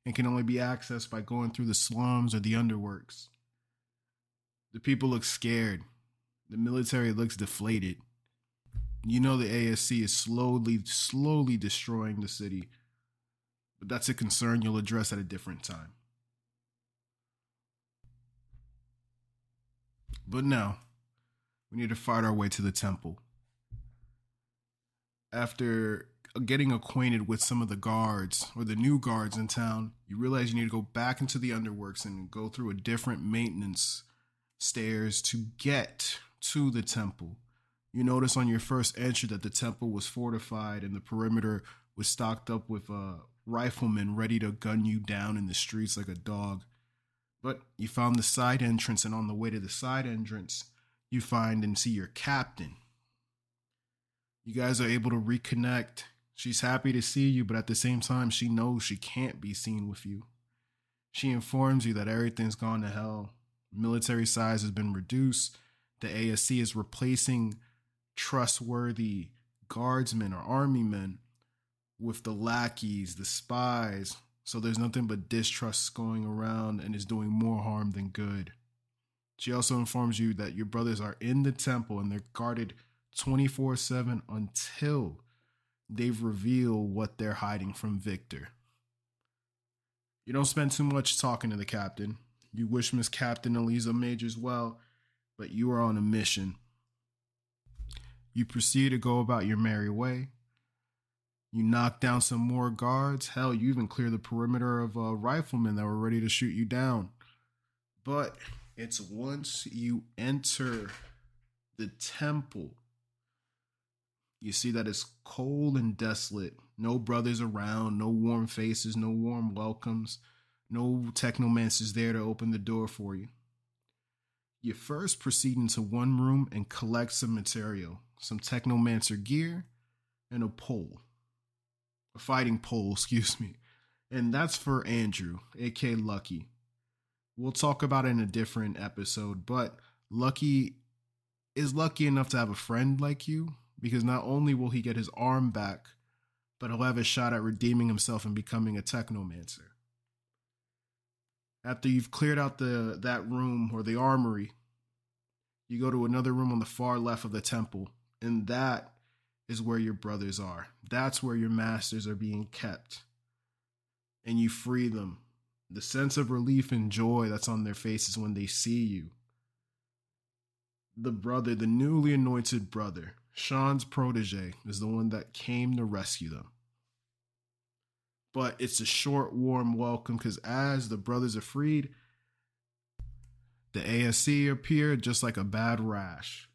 and can only be accessed by going through the slums or the underworks. The people look scared. The military looks deflated. You know the ASC is slowly, slowly destroying the city but that's a concern you'll address at a different time. But now, we need to fight our way to the temple. After getting acquainted with some of the guards or the new guards in town, you realize you need to go back into the underworks and go through a different maintenance stairs to get to the temple. You notice on your first entry that the temple was fortified and the perimeter was stocked up with uh, riflemen ready to gun you down in the streets like a dog. But you found the side entrance, and on the way to the side entrance, you find and see your captain. You guys are able to reconnect. She's happy to see you, but at the same time, she knows she can't be seen with you. She informs you that everything's gone to hell. Military size has been reduced. The ASC is replacing trustworthy guardsmen or army men with the lackeys, the spies. So there's nothing but distrust going around and is doing more harm than good. She also informs you that your brothers are in the temple and they're guarded 24 7 until they've revealed what they're hiding from Victor. You don't spend too much talking to the captain. You wish Miss Captain Eliza Majors well, but you are on a mission. You proceed to go about your merry way. You knock down some more guards. Hell, you even clear the perimeter of uh, riflemen that were ready to shoot you down. But it's once you enter the temple, you see that it's cold and desolate. No brothers around, no warm faces, no warm welcomes, no technomancers there to open the door for you. You first proceed into one room and collect some material, some technomancer gear, and a pole a fighting pole, excuse me. And that's for Andrew, aka Lucky. We'll talk about it in a different episode, but Lucky is lucky enough to have a friend like you because not only will he get his arm back, but he'll have a shot at redeeming himself and becoming a technomancer. After you've cleared out the that room or the armory, you go to another room on the far left of the temple, and that is where your brothers are. That's where your masters are being kept. And you free them. The sense of relief and joy that's on their faces when they see you. The brother, the newly anointed brother, Sean's protege, is the one that came to rescue them. But it's a short, warm welcome because as the brothers are freed, the ASC appeared just like a bad rash.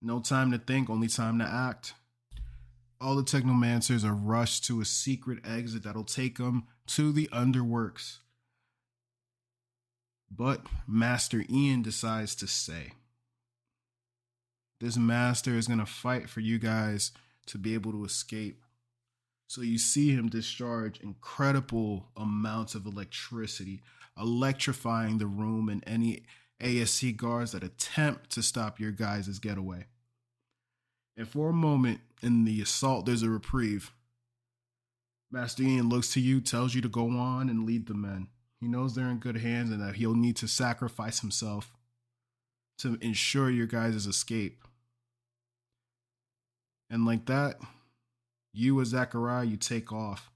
No time to think, only time to act. All the technomancers are rushed to a secret exit that'll take them to the underworks. But Master Ian decides to stay. This master is going to fight for you guys to be able to escape. So you see him discharge incredible amounts of electricity, electrifying the room and any ASC guards that attempt to stop your guys' getaway. And for a moment in the assault, there's a reprieve. Master Ian looks to you, tells you to go on and lead the men. He knows they're in good hands and that he'll need to sacrifice himself to ensure your guys' escape. And like that, you as Zachariah, you take off.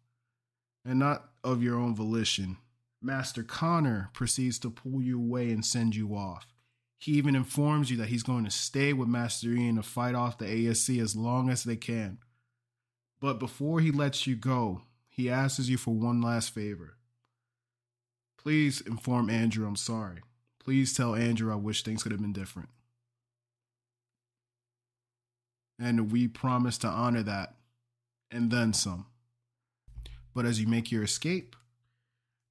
And not of your own volition. Master Connor proceeds to pull you away and send you off. He even informs you that he's going to stay with Master Ian to fight off the ASC as long as they can. But before he lets you go, he asks you for one last favor. Please inform Andrew I'm sorry. Please tell Andrew I wish things could have been different. And we promise to honor that and then some. But as you make your escape,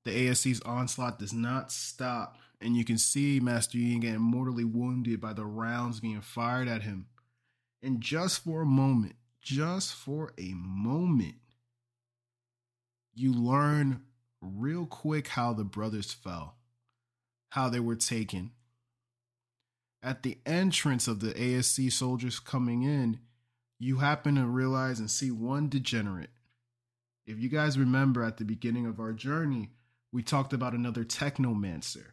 the ASC's onslaught does not stop, and you can see Master Ian getting mortally wounded by the rounds being fired at him. And just for a moment, just for a moment, you learn real quick how the brothers fell, how they were taken. At the entrance of the ASC soldiers coming in, you happen to realize and see one degenerate. If you guys remember at the beginning of our journey, we talked about another technomancer,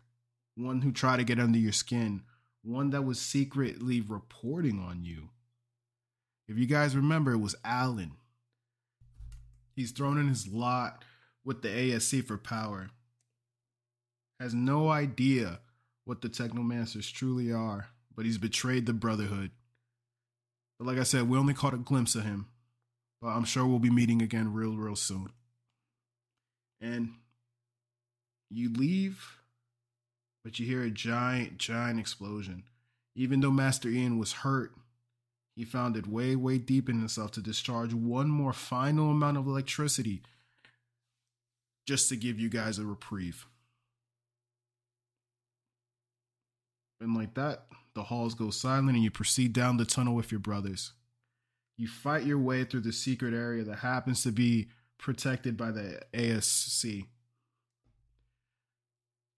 one who tried to get under your skin, one that was secretly reporting on you. If you guys remember, it was Alan. He's thrown in his lot with the ASC for power. Has no idea what the technomancers truly are, but he's betrayed the Brotherhood. But like I said, we only caught a glimpse of him. But I'm sure we'll be meeting again real, real soon. And you leave, but you hear a giant, giant explosion. Even though Master Ian was hurt, he found it way, way deep in himself to discharge one more final amount of electricity just to give you guys a reprieve. And like that, the halls go silent and you proceed down the tunnel with your brothers. You fight your way through the secret area that happens to be protected by the ASC.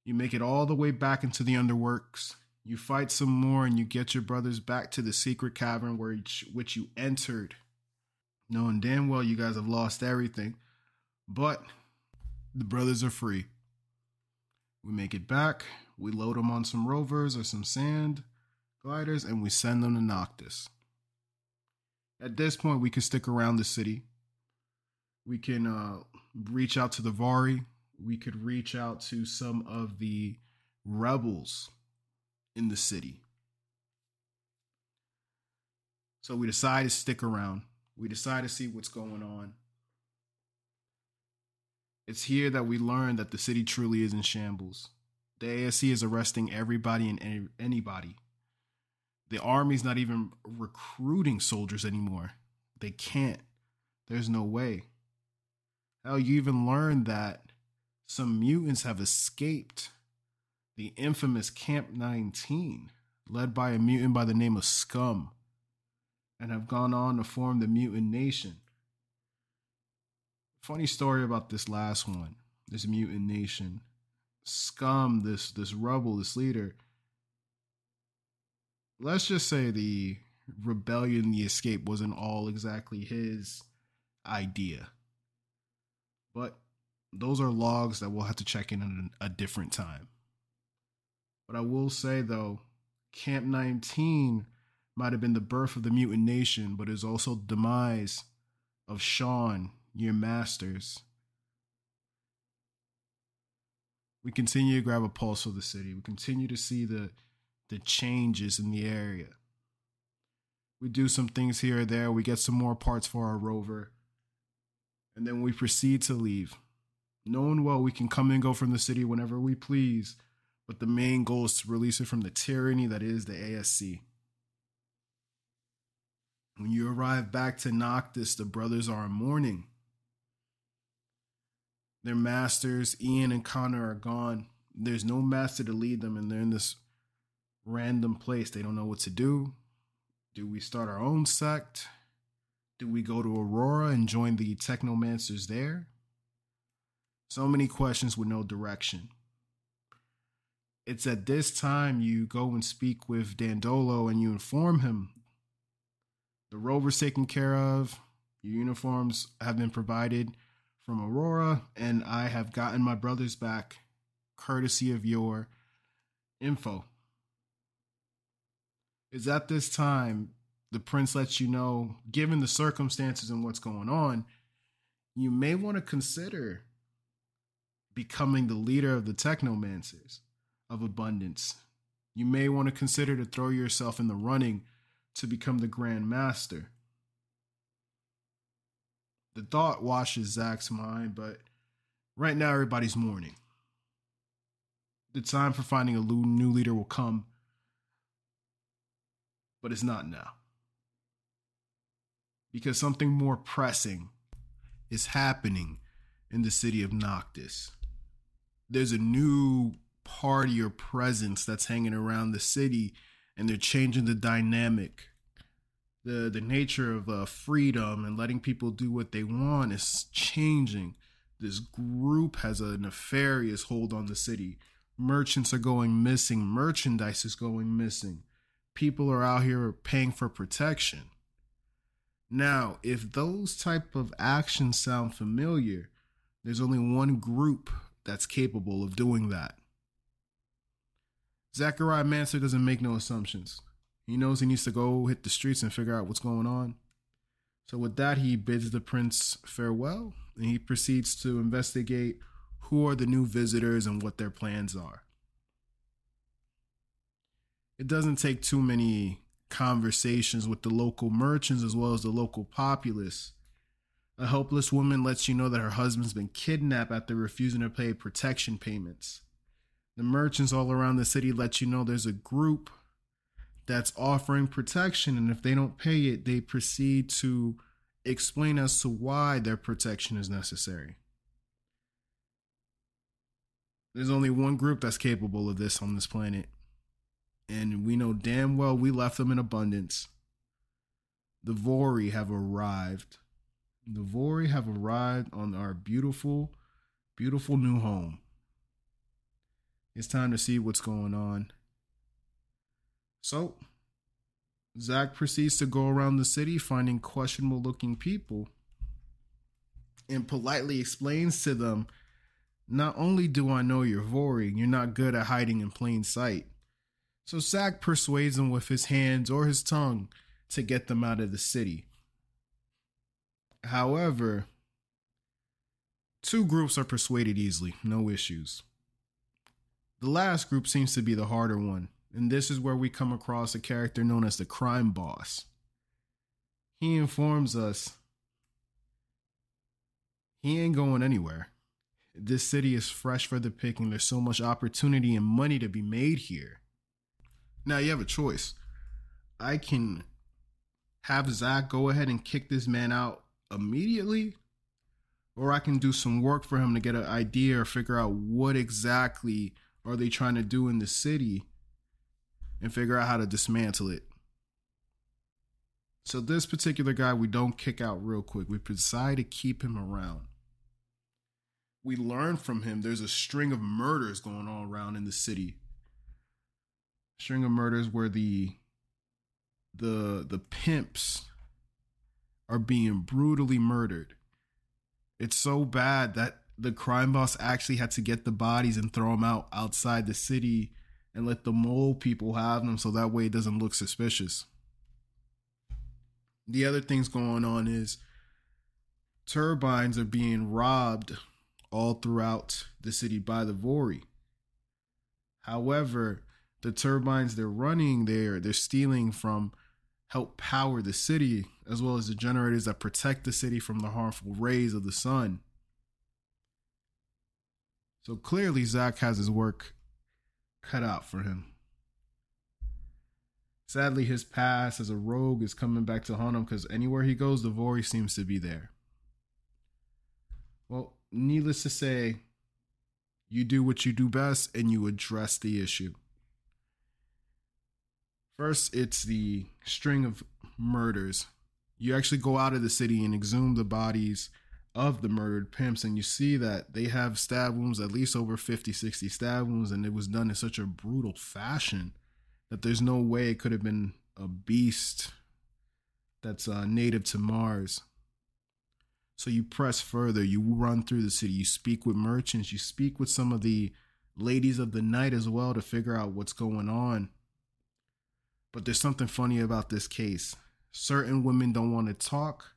You make it all the way back into the underworks. You fight some more and you get your brothers back to the secret cavern where each, which you entered. Knowing damn well you guys have lost everything. But the brothers are free. We make it back. We load them on some rovers or some sand gliders and we send them to Noctis. At this point, we can stick around the city. We can uh, reach out to the Vory. We could reach out to some of the rebels in the city. So we decide to stick around. We decide to see what's going on. It's here that we learn that the city truly is in shambles. The ASC is arresting everybody and any, anybody. The army's not even recruiting soldiers anymore. They can't. There's no way. Hell, you even learned that some mutants have escaped the infamous Camp 19, led by a mutant by the name of Scum, and have gone on to form the Mutant Nation. Funny story about this last one, this Mutant Nation. Scum, this this rebel, this leader, let's just say the rebellion, the escape wasn't all exactly his idea. But those are logs that we'll have to check in at a different time. But I will say though, Camp 19 might have been the birth of the mutant nation, but is also the demise of Sean, your masters. We continue to grab a pulse of the city. We continue to see the the changes in the area. We do some things here or there. We get some more parts for our rover. And then we proceed to leave. Knowing well we can come and go from the city whenever we please, but the main goal is to release it from the tyranny that is the ASC. When you arrive back to Noctis, the brothers are in mourning. Their masters, Ian and Connor, are gone. There's no master to lead them, and they're in this random place. They don't know what to do. Do we start our own sect? Do we go to Aurora and join the Technomancers there? So many questions with no direction. It's at this time you go and speak with Dandolo and you inform him the rover's taken care of. Your uniforms have been provided from Aurora, and I have gotten my brothers back courtesy of your info. Is at this time the prince lets you know, given the circumstances and what's going on, you may want to consider becoming the leader of the technomancers of abundance. You may want to consider to throw yourself in the running to become the Grand Master. The thought washes Zach's mind, but right now everybody's mourning. The time for finding a new leader will come, but it's not now. Because something more pressing is happening in the city of Noctis. There's a new party or presence that's hanging around the city and they're changing the dynamic. The the nature of uh, freedom and letting people do what they want is changing. This group has a nefarious hold on the city. Merchants are going missing. Merchandise is going missing people are out here paying for protection now if those type of actions sound familiar there's only one group that's capable of doing that Zachariah Mancer doesn't make no assumptions. He knows he needs to go hit the streets and figure out what's going on. So, with that, he bids the prince farewell and he proceeds to investigate who are the new visitors and what their plans are. It doesn't take too many conversations with the local merchants as well as the local populace. A helpless woman lets you know that her husband's been kidnapped after refusing to pay protection payments. The merchants all around the city let you know there's a group that's offering protection, and if they don't pay it, they proceed to explain as to why their protection is necessary. There's only one group that's capable of this on this planet, and we know damn well we left them in abundance. The Vory have arrived. The Vory have arrived on our beautiful, beautiful new home. It's time to see what's going on. So, Zach proceeds to go around the city finding questionable looking people and politely explains to them Not only do I know you're Vory, you're not good at hiding in plain sight. So Zach persuades them with his hands or his tongue to get them out of the city. However, two groups are persuaded easily, no issues. The last group seems to be the harder one, and this is where we come across a character known as the crime boss. He informs us he ain't going anywhere. This city is fresh for the picking. There's so much opportunity and money to be made here. Now you have a choice. I can have Zach go ahead and kick this man out immediately, or I can do some work for him to get an idea or figure out what exactly are they trying to do in the city and figure out how to dismantle it. So this particular guy we don't kick out real quick. We decide to keep him around. We learn from him there's a string of murders going on around in the city. String of murders where the the the pimps are being brutally murdered. It's so bad that the crime boss actually had to get the bodies and throw them out outside the city and let the mole people have them so that way it doesn't look suspicious. The other things going on is turbines are being robbed all throughout the city by the Vory. However, the turbines they're running there, they're stealing from help power the city, as well as the generators that protect the city from the harmful rays of the sun. So clearly, Zach has his work cut out for him. Sadly, his past as a rogue is coming back to haunt him because anywhere he goes, the Vory seems to be there. Well, needless to say, you do what you do best and you address the issue. First, it's the string of murders. You actually go out of the city and exhume the bodies of the murdered pimps, and you see that they have stab wounds, at least over 50, 60 stab wounds, and it was done in such a brutal fashion that there's no way it could have been a beast that's uh, native to Mars. So you press further, you run through the city, you speak with merchants, you speak with some of the ladies of the night as well to figure out what's going on. But there's something funny about this case. Certain women don't want to talk.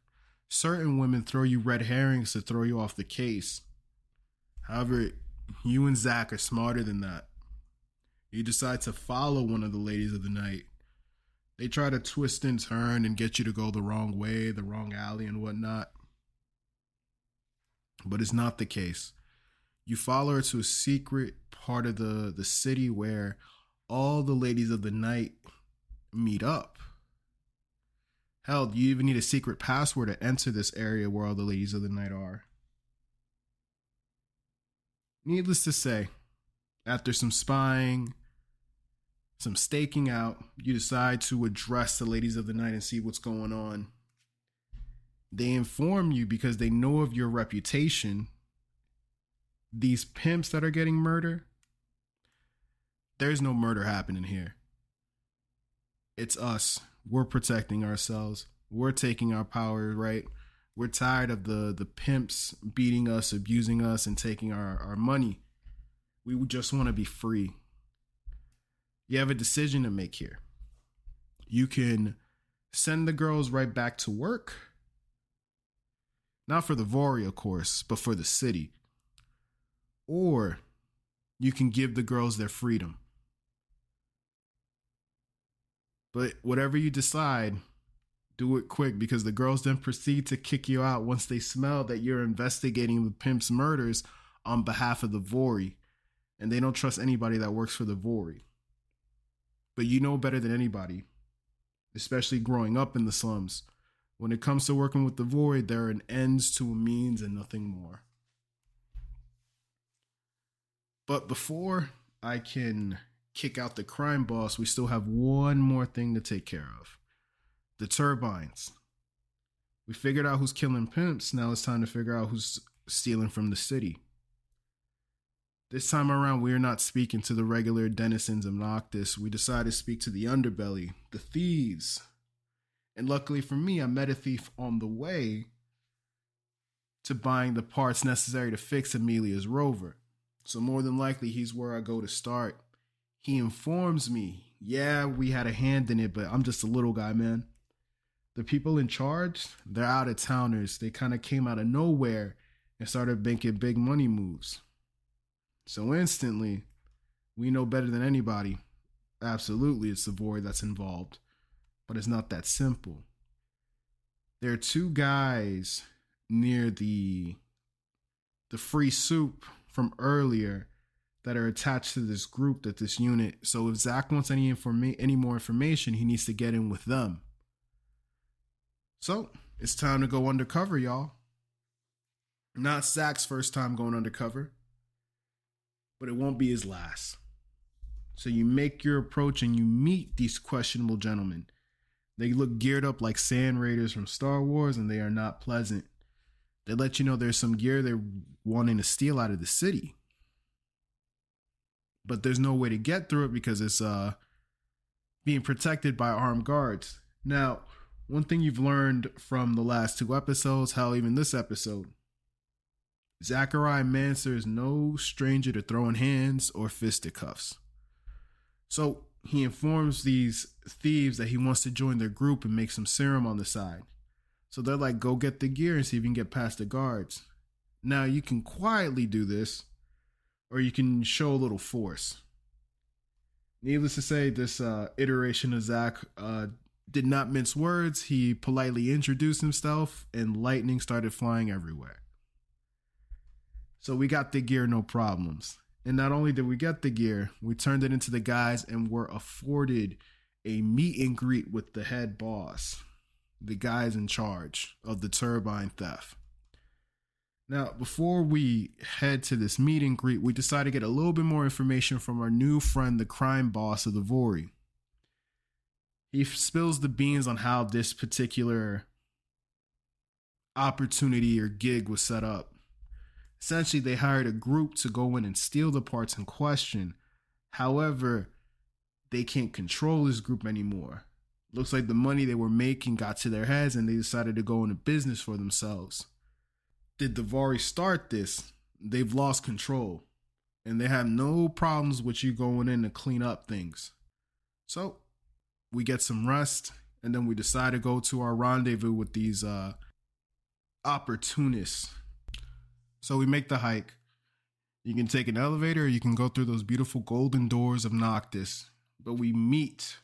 Certain women throw you red herrings to throw you off the case. However, you and Zach are smarter than that. You decide to follow one of the ladies of the night. They try to twist and turn and get you to go the wrong way, the wrong alley, and whatnot. But it's not the case. You follow her to a secret part of the, the city where all the ladies of the night meet up. Hell, you even need a secret password to enter this area where all the ladies of the night are. Needless to say, after some spying, some staking out, you decide to address the ladies of the night and see what's going on. They inform you because they know of your reputation. These pimps that are getting murdered, there's no murder happening here. It's us. We're protecting ourselves. We're taking our power, right? We're tired of the the pimps beating us, abusing us, and taking our, our money. We just want to be free. You have a decision to make here. You can send the girls right back to work not for the Vory, of course, but for the city. Or you can give the girls their freedom. But whatever you decide, do it quick because the girls then proceed to kick you out once they smell that you're investigating the pimp's murders on behalf of the Vory. And they don't trust anybody that works for the Vory. But you know better than anybody, especially growing up in the slums when it comes to working with the Vory, there are an ends to a means and nothing more. But before I can kick out the crime boss, we still have one more thing to take care of the turbines. We figured out who's killing pimps. Now it's time to figure out who's stealing from the city. This time around, we are not speaking to the regular denizens of Noctis. We decided to speak to the underbelly, the thieves, and luckily for me, I met a thief on the way to buying the parts necessary to fix Amelia's rover. So, more than likely, he's where I go to start. He informs me, yeah, we had a hand in it, but I'm just a little guy, man. The people in charge, they're out of towners. They kind of came out of nowhere and started making big money moves. So, instantly, we know better than anybody. Absolutely, it's the Vory that's involved but it's not that simple. There are two guys near the the free soup from earlier that are attached to this group that this unit. So if Zach wants any informa- any more information, he needs to get in with them. So it's time to go undercover, y'all. Not Zach's first time going undercover, but it won't be his last. So you make your approach and you meet these questionable gentlemen. They look geared up like sand raiders from Star Wars, and they are not pleasant. They let you know there's some gear they're wanting to steal out of the city. But there's no way to get through it because it's uh being protected by armed guards. Now, one thing you've learned from the last two episodes, hell, even this episode, Zachariah Mancer is no stranger to throwing hands or fisticuffs. So he informs these thieves that he wants to join their group and make some serum on the side. So they're like, go get the gear and see if you can get past the guards. Now you can quietly do this, or you can show a little force. Needless to say, this uh, iteration of Zach uh, did not mince words. He politely introduced himself, and lightning started flying everywhere. So we got the gear, no problems. And not only did we get the gear, we turned it into the guys and were afforded a meet and greet with the head boss, the guys in charge of the turbine theft. Now, before we head to this meet and greet, we decided to get a little bit more information from our new friend, the crime boss of the Vory. He spills the beans on how this particular opportunity or gig was set up. Essentially, they hired a group to go in and steal the parts in question. However, they can't control this group anymore. Looks like the money they were making got to their heads and they decided to go into business for themselves. Did the Vory start this? They've lost control and they have no problems with you going in to clean up things. So we get some rest and then we decide to go to our rendezvous with these uh, opportunists so we make the hike. You can take an elevator or you can go through those beautiful golden doors of Noctis. But we meet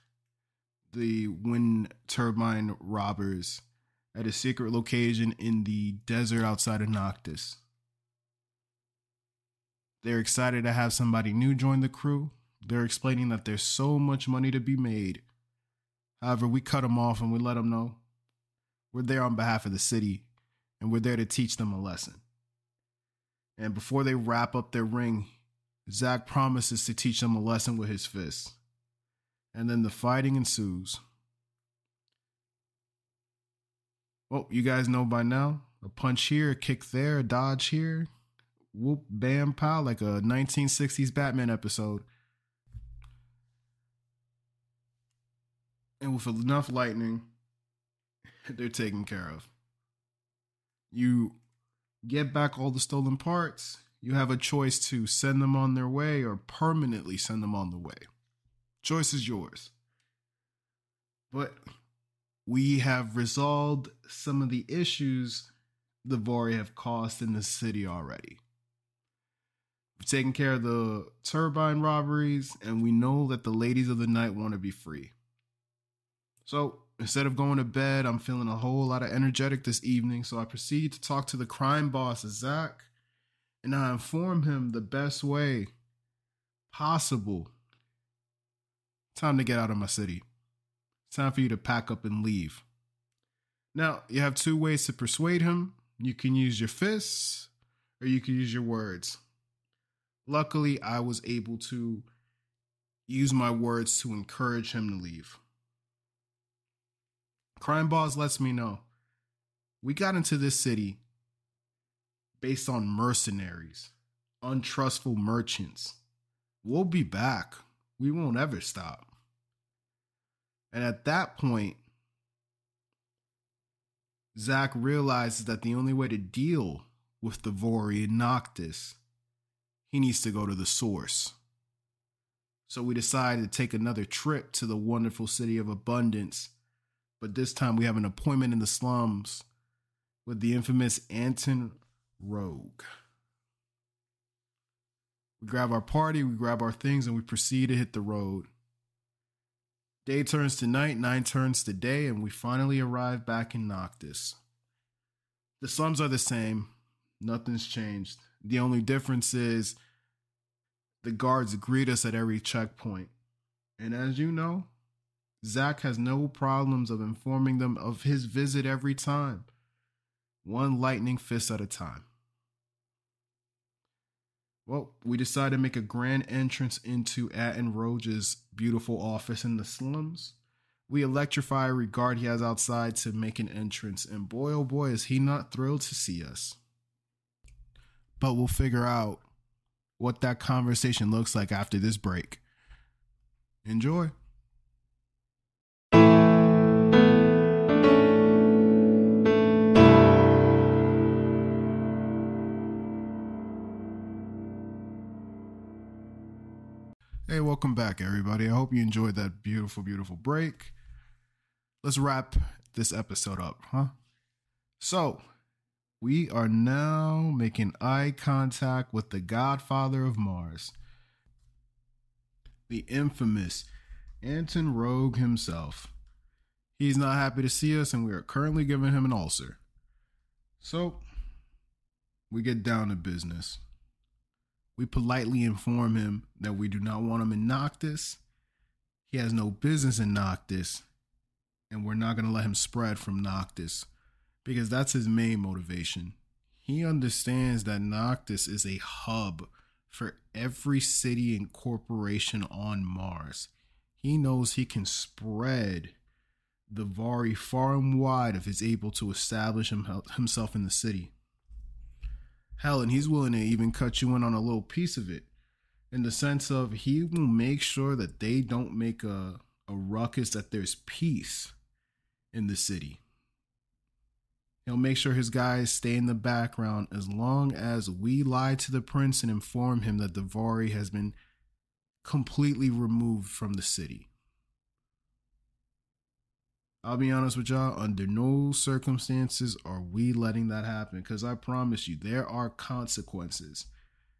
the wind turbine robbers at a secret location in the desert outside of Noctis. They're excited to have somebody new join the crew. They're explaining that there's so much money to be made. However, we cut them off and we let them know we're there on behalf of the city and we're there to teach them a lesson. And before they wrap up their ring, Zach promises to teach them a lesson with his fists. And then the fighting ensues. Well, you guys know by now a punch here, a kick there, a dodge here. Whoop, bam, pow, like a 1960s Batman episode. And with enough lightning, they're taken care of. You get back all the stolen parts, you have a choice to send them on their way or permanently send them on the way. Choice is yours. But we have resolved some of the issues the Vory have caused in the city already. We've taken care of the turbine robberies, and we know that the ladies of the night want to be free. So Instead of going to bed, I'm feeling a whole lot of energetic this evening, so I proceed to talk to the crime boss, Zach, and I inform him the best way possible. Time to get out of my city. Time for you to pack up and leave. Now, you have two ways to persuade him. You can use your fists or you can use your words. Luckily, I was able to use my words to encourage him to leave. Crime Boss lets me know we got into this city based on mercenaries, untrustful merchants. We'll be back. We won't ever stop. And at that point, Zach realizes that the only way to deal with the Vory and Noctis, he needs to go to the source. So we decide to take another trip to the wonderful city of abundance but this time we have an appointment in the slums with the infamous Anton Rogue. We grab our party, we grab our things, and we proceed to hit the road. Day turns to night, night turns to day, and we finally arrive back in Noctis. The slums are the same, nothing's changed. The only difference is the guards greet us at every checkpoint. And as you know, Zach has no problems of informing them of his visit every time, one lightning fist at a time. Well, we decided to make a grand entrance into Anton Rogue's beautiful office in the slums. We electrify a guard he has outside to make an entrance, and boy oh boy is he not thrilled to see us. But we'll figure out what that conversation looks like after this break. Enjoy. Welcome back, everybody. I hope you enjoyed that beautiful, beautiful break. Let's wrap this episode up, huh? So, we are now making eye contact with the godfather of Mars, the infamous Anton Rogue himself. He's not happy to see us, and we are currently giving him an ulcer. So, we get down to business. We politely inform him that we do not want him in Noctis. He has no business in Noctis, and we're not going to let him spread from Noctis because that's his main motivation. He understands that Noctis is a hub for every city and corporation on Mars. He knows he can spread the Vory far and wide if he's able to establish himself in the city. Hell, and he's willing to even cut you in on a little piece of it in the sense of he will make sure that they don't make a, a ruckus, that there's peace in the city. He'll make sure his guys stay in the background as long as we lie to the prince and inform him that the Vory has been completely removed from the city. I'll be honest with y'all, under no circumstances are we letting that happen because I promise you there are consequences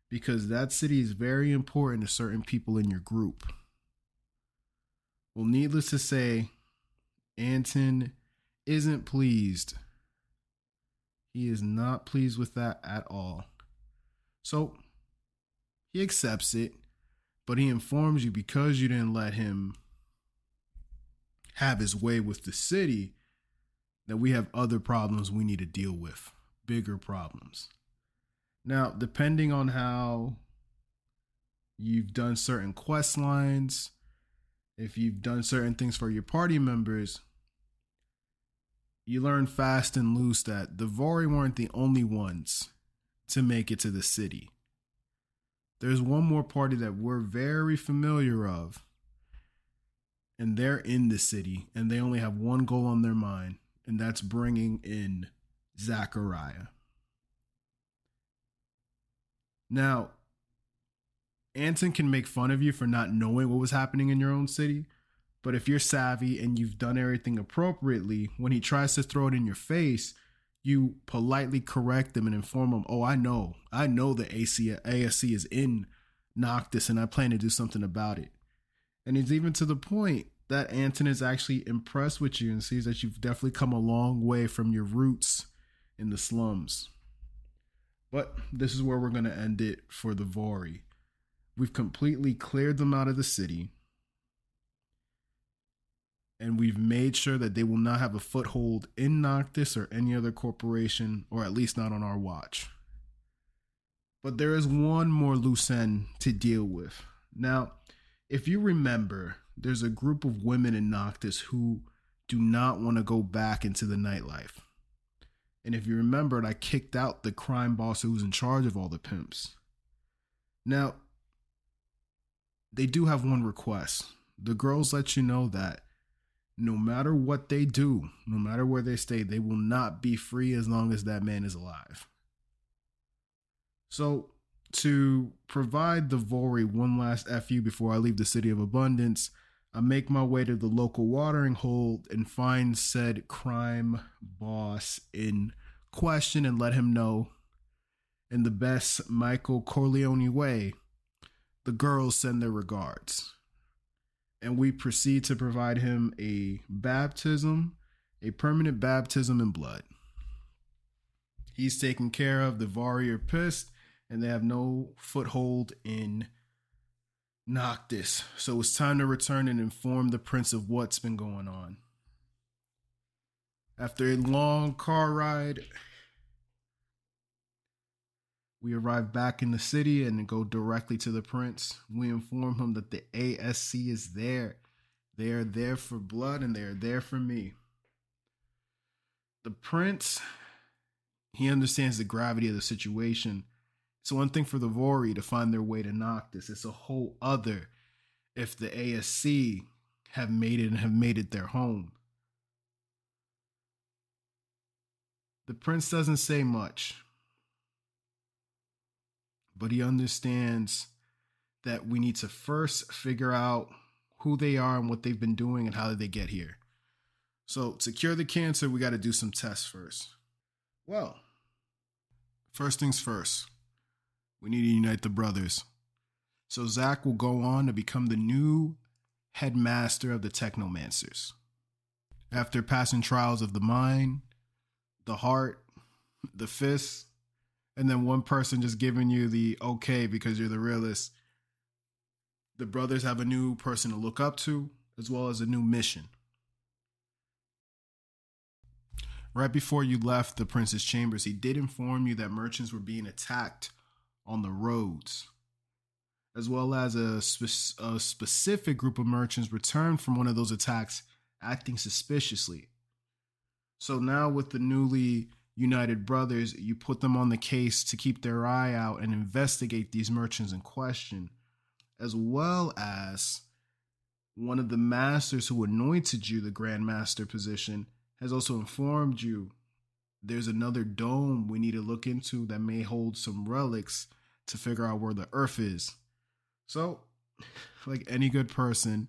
because that city is very important to certain people in your group. Well, needless to say, Anton isn't pleased. He is not pleased with that at all. So he accepts it, but he informs you because you didn't let him have his way with the city, that we have other problems we need to deal with, bigger problems. Now, depending on how you've done certain quest lines, if you've done certain things for your party members, you learn fast and loose that the Vory weren't the only ones to make it to the city. There's one more party that we're very familiar of and they're in the city and they only have one goal on their mind, and that's bringing in Zachariah. Now, Anton can make fun of you for not knowing what was happening in your own city, but if you're savvy and you've done everything appropriately, when he tries to throw it in your face, you politely correct them and inform them, "Oh, I know, I know the AC, ASC is in Noctis, and I plan to do something about it." And it's even to the point that Anton is actually impressed with you and sees that you've definitely come a long way from your roots in the slums. But this is where we're going to end it for the Vory. We've completely cleared them out of the city. And we've made sure that they will not have a foothold in Noctis or any other corporation, or at least not on our watch. But there is one more loose end to deal with. Now, if you remember, there's a group of women in Noctis who do not want to go back into the nightlife. And if you remembered, I kicked out the crime boss who was in charge of all the pimps. Now, they do have one request. The girls let you know that no matter what they do, no matter where they stay, they will not be free as long as that man is alive. So to provide the Vory one last FU before I leave the City of Abundance, I make my way to the local watering hole and find said crime boss in question and let him know in the best Michael Corleone way the girls send their regards. And we proceed to provide him a baptism, a permanent baptism in blood. He's taken care of. The Vory are pissed and they have no foothold in Noctis. So it's time to return and inform the prince of what's been going on. After a long car ride, we arrive back in the city and go directly to the prince. We inform him that the ASC is there. They are there for blood and they are there for me. The prince, he understands the gravity of the situation it's one thing for the Vory to find their way to Noctis. It's a whole other if the ASC have made it and have made it their home. The prince doesn't say much, but he understands that we need to first figure out who they are and what they've been doing and how did they get here. So, to cure the cancer, we got to do some tests first. Well, first things first, we need to unite the brothers. So, Zach will go on to become the new headmaster of the Technomancers. After passing trials of the mind, the heart, the fist, and then one person just giving you the okay because you're the realist, the brothers have a new person to look up to, as well as a new mission. Right before you left the prince's chambers, he did inform you that merchants were being attacked on the roads, as well as a, spe- a specific group of merchants returned from one of those attacks acting suspiciously. So now, with the newly united brothers, you put them on the case to keep their eye out and investigate these merchants in question, as well as one of the masters who anointed you the Grand Master position has also informed you there's another dome we need to look into that may hold some relics to figure out where the earth is. So, like any good person,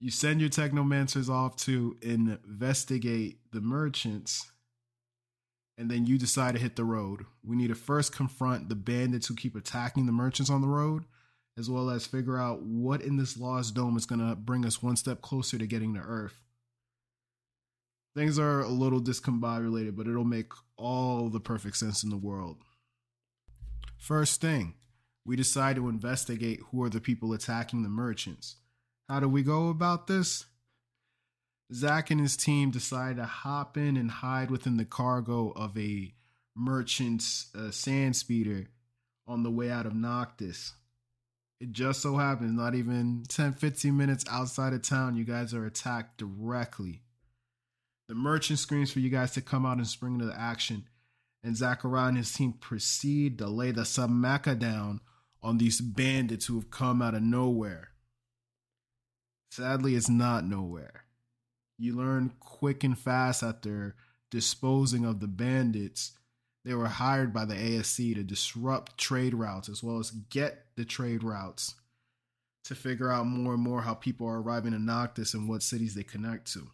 you send your technomancers off to investigate the merchants, and then you decide to hit the road. We need to first confront the bandits who keep attacking the merchants on the road, as well as figure out what in this lost dome is going to bring us one step closer to getting to Earth things are a little discombobulated, but it'll make all the perfect sense in the world. First thing, we decide to investigate who are the people attacking the merchants. How do we go about this? Zach and his team decide to hop in and hide within the cargo of a merchant's uh, sand speeder on the way out of Noctis. It just so happens, not even 10 15 minutes outside of town, you guys are attacked directly. The merchant screams for you guys to come out and spring into action, and Zachariah and his team proceed to lay the Samaka down on these bandits who have come out of nowhere. Sadly, it's not nowhere. You learn quick and fast after disposing of the bandits. They were hired by the ASC to disrupt trade routes as well as get the trade routes to figure out more and more how people are arriving in Noctis and what cities they connect to.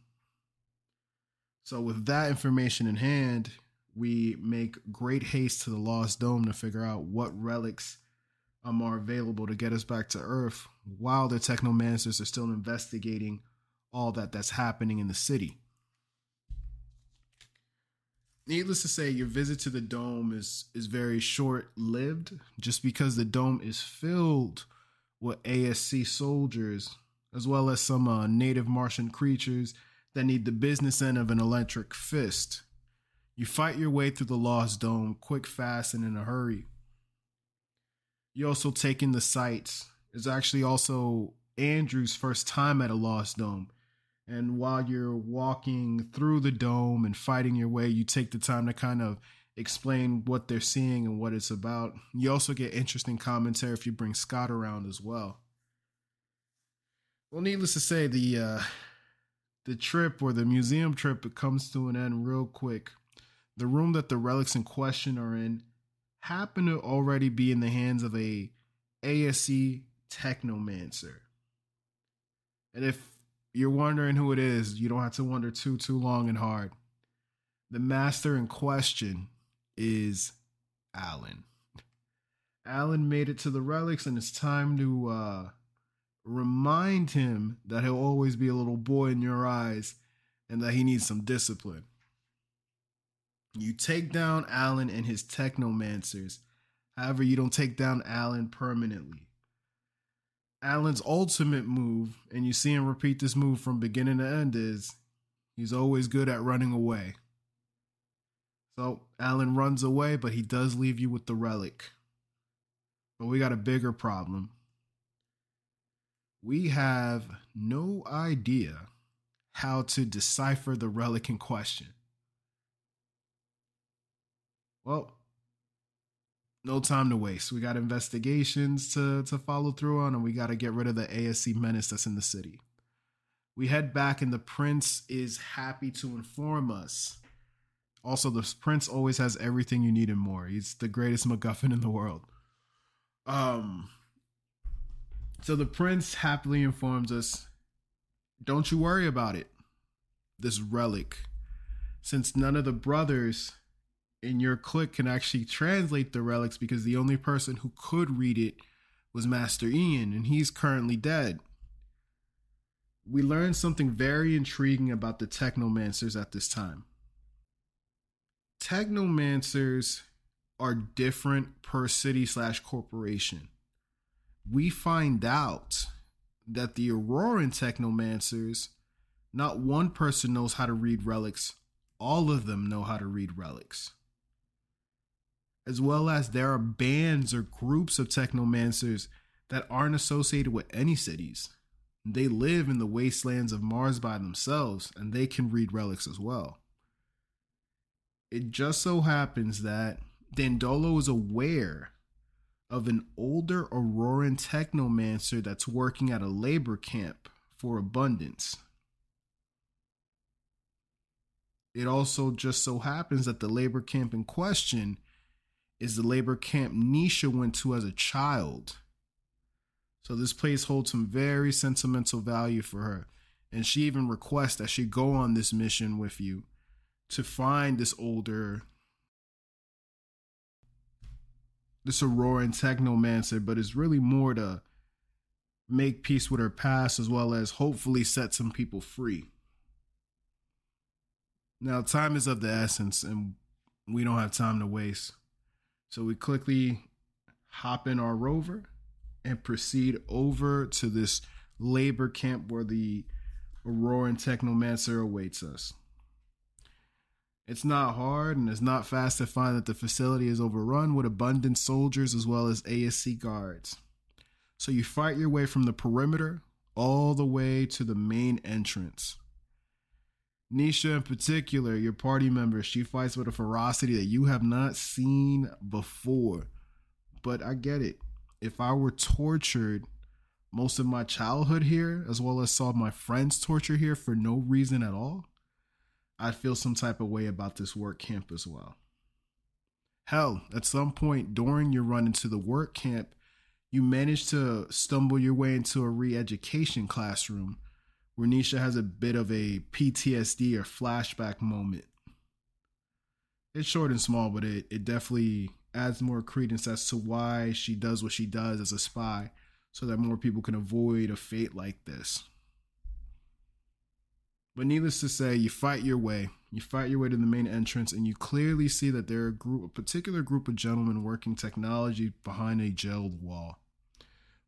So, with that information in hand, we make great haste to the Lost Dome to figure out what relics um, are available to get us back to Earth while the Technomancers are still investigating all that that's happening in the city. Needless to say, your visit to the dome is is very short lived, just because the dome is filled with ASC soldiers, as well as some uh, native Martian creatures that need the business end of an electric fist. You fight your way through the Lost Dome quick, fast, and in a hurry. You also take in the sights. It's actually also Andrew's first time at a Lost Dome. And while you're walking through the dome and fighting your way, you take the time to kind of explain what they're seeing and what it's about. You also get interesting commentary if you bring Scott around as well. Well, needless to say, the uh, the trip or the museum trip it comes to an end real quick. The room that the relics in question are in happen to already be in the hands of a ASC technomancer. And if you're wondering who it is, you don't have to wonder too too long and hard. The master in question is Alan. Alan made it to the relics and it's time to uh remind him that he'll always be a little boy in your eyes and that he needs some discipline. You take down Alan and his technomancers. However, you don't take down Alan permanently. Alan's ultimate move, and you see him repeat this move from beginning to end, is he's always good at running away. So Alan runs away, but he does leave you with the relic. But we got a bigger problem we have no idea how to decipher the relic in question. Well, no time to waste. We got investigations to, to follow through on, and we got to get rid of the ASC menace that's in the city. We head back, and the prince is happy to inform us. Also, the prince always has everything you need and more. He's the greatest MacGuffin in the world. Um, So the prince happily informs us don't you worry about it. This relic, since none of the brothers in your clique can actually translate the relics because the only person who could read it was Master Ian, and he's currently dead. We learned something very intriguing about the technomancers at this time. Technomancers are different per city slash corporation. We find out that the Auroran technomancers, not one person knows how to read relics, all of them know how to read relics. As well as there are bands or groups of technomancers that aren't associated with any cities. They live in the wastelands of Mars by themselves and they can read relics as well. It just so happens that Dandolo is aware of an older Auroran technomancer that's working at a labor camp for abundance. It also just so happens that the labor camp in question is the labor camp Nisha went to as a child. So this place holds some very sentimental value for her. And she even requests that she go on this mission with you to find this older this Auroran technomancer, but it's really more to make peace with her past as well as hopefully set some people free. Now, time is of the essence, and we don't have time to waste. So we quickly hop in our rover and proceed over to this labor camp where the Auroran Technomancer awaits us. It's not hard and it's not fast to find that the facility is overrun with abundant soldiers as well as ASC guards. So you fight your way from the perimeter all the way to the main entrance. Nisha, in particular, your party member, she fights with a ferocity that you have not seen before. But I get it. If I were tortured most of my childhood here, as well as saw my friends torture here for no reason at all, I'd feel some type of way about this work camp as well. Hell, at some point during your run into the work camp, you manage to stumble your way into a re education classroom where Nisha has a bit of a PTSD or flashback moment. It's short and small, but it, it definitely adds more credence as to why she does what she does as a spy so that more people can avoid a fate like this. But needless to say, you fight your way. You fight your way to the main entrance, and you clearly see that there are a, group, a particular group of gentlemen working technology behind a gelled wall.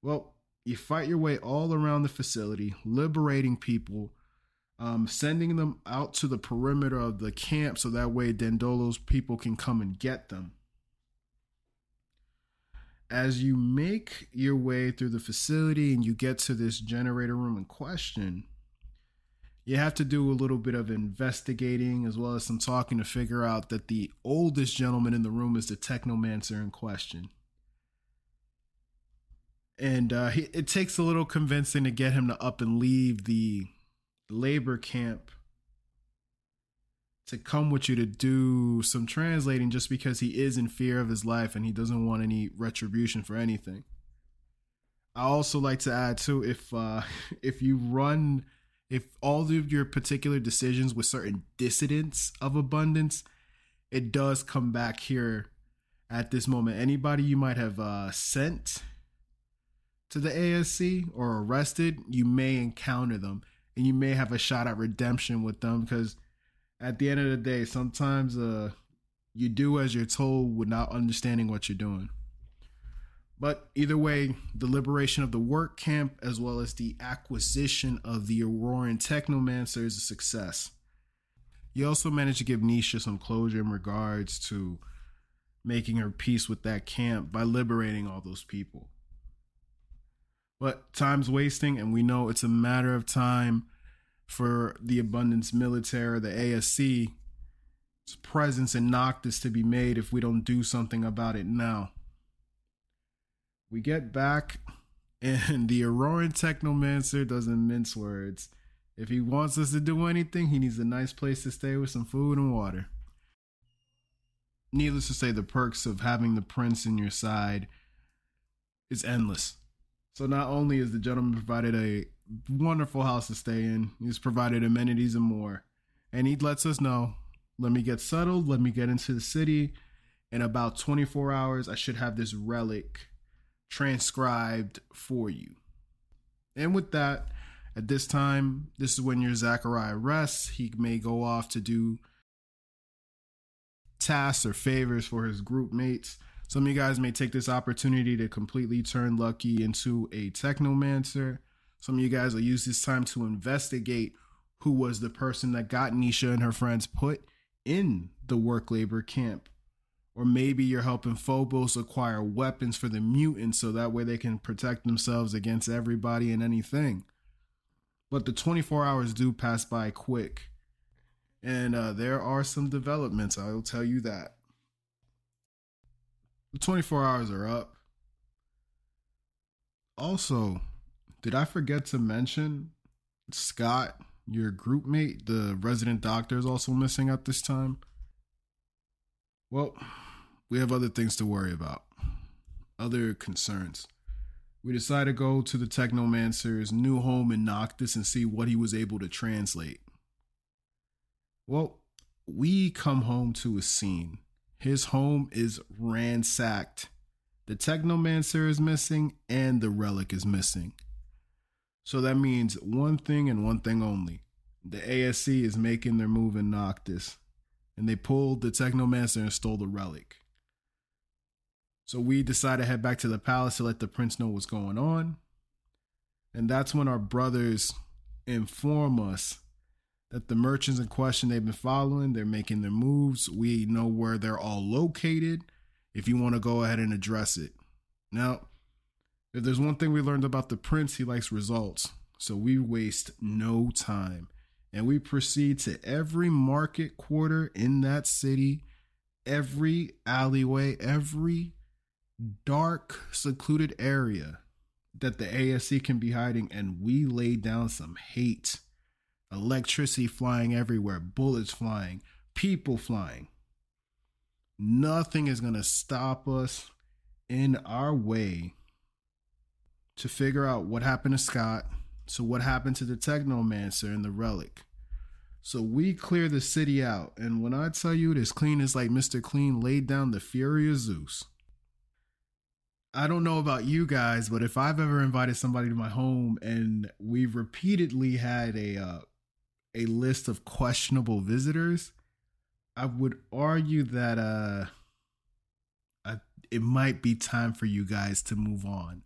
Well, you fight your way all around the facility, liberating people, um, sending them out to the perimeter of the camp so that way Dandolo's people can come and get them. As you make your way through the facility and you get to this generator room in question, you have to do a little bit of investigating as well as some talking to figure out that the oldest gentleman in the room is the technomancer in question. And uh, he, it takes a little convincing to get him to up and leave the labor camp to come with you to do some translating just because he is in fear of his life and he doesn't want any retribution for anything. I also like to add too if uh if you run if all of your particular decisions with certain dissidents of abundance, it does come back here at this moment. Anybody you might have uh, sent to the ASC or arrested, you may encounter them and you may have a shot at redemption with them because at the end of the day, sometimes uh, you do as you're told without understanding what you're doing. But either way, the liberation of the work camp as well as the acquisition of the Auroran Technomancer is a success. You also managed to give Nisha some closure in regards to making her peace with that camp by liberating all those people. But time's wasting, and we know it's a matter of time for the Abundance Military, the ASC, presence in Noctis to be made if we don't do something about it now we get back, and the Auroran Technomancer doesn't mince words. If he wants us to do anything, he needs a nice place to stay with some food and water. Needless to say, the perks of having the prince in your side is endless. So not only is the gentleman provided a wonderful house to stay in, he's provided amenities and more. And he lets us know, let me get settled, let me get into the city. In about 24 hours, I should have this relic transcribed for you. And with that, at this time, this is when your Zachariah rests. He may go off to do tasks or favors for his group mates. Some of you guys may take this opportunity to completely turn Lucky into a technomancer. Some of you guys will use this time to investigate who was the person that got Nisha and her friends put in the work labor camp. Or maybe you're helping Phobos acquire weapons for the mutants so that way they can protect themselves against everybody and anything. But the 24 hours do pass by quick. And uh, there are some developments, I will tell you that. The 24 hours are up. Also, did I forget to mention Scott, your group mate, the resident doctor, is also missing at this time? Well, we have other things to worry about, other concerns. We decided to go to the Technomancer's new home in Noctis and see what he was able to translate. Well, we come home to a scene. His home is ransacked. The Technomancer is missing and the relic is missing. So that means one thing and one thing only. The ASC is making their move in Noctis, and they pulled the Technomancer and stole the relic. So we decide to head back to the palace to let the prince know what's going on. And that's when our brothers inform us that the merchants in question they've been following, they're making their moves. We know where they're all located if you want to go ahead and address it. Now, if there's one thing we learned about the prince, he likes results. So we waste no time and we proceed to every market quarter in that city, every alleyway, every dark, secluded area that the ASC can be hiding, and we lay down some hate. Electricity flying everywhere, bullets flying, people flying. Nothing is going to stop us in our way to figure out what happened to Scott. So, what happened to the Technomancer and the Relic? So, we clear the city out. And when I tell you it is clean, it's like Mr. Clean laid down the fury of Zeus. I don't know about you guys, but if I've ever invited somebody to my home and we've repeatedly had a uh, a list of questionable visitors, I would argue that uh, I, it might be time for you guys to move on.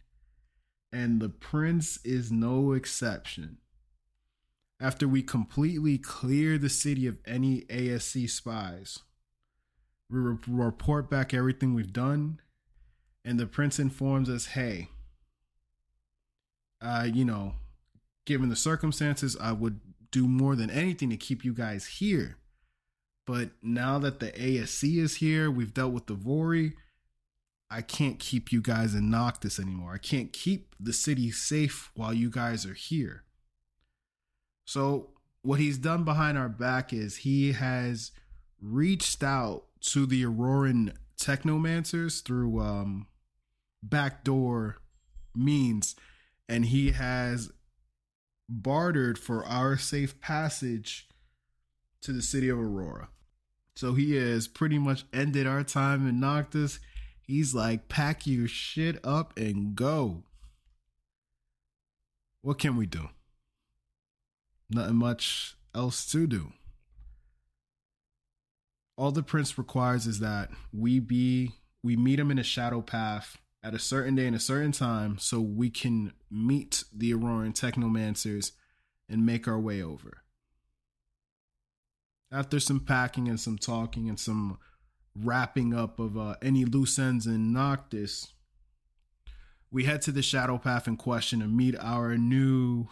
And the prince is no exception. After we completely clear the city of any ASC spies, we report back everything we've done and the prince informs us, hey, uh, you know, given the circumstances, I would do more than anything to keep you guys here. But now that the ASC is here, we've dealt with the Vory. I can't keep you guys in Noctis anymore. I can't keep the city safe while you guys are here. So, what he's done behind our back is he has reached out to the Auroran technomancers through um, backdoor means, and he has bartered for our safe passage to the city of Aurora. So he has pretty much ended our time in Noctis. He's like, pack your shit up and go. What can we do? Nothing much else to do. All the prince requires is that we be we meet him in a shadow path at a certain day and a certain time so we can meet the Auroran technomancers and make our way over. After some packing and some talking and some wrapping up of uh, any loose ends in Noctis, we head to the shadow path in question and meet our new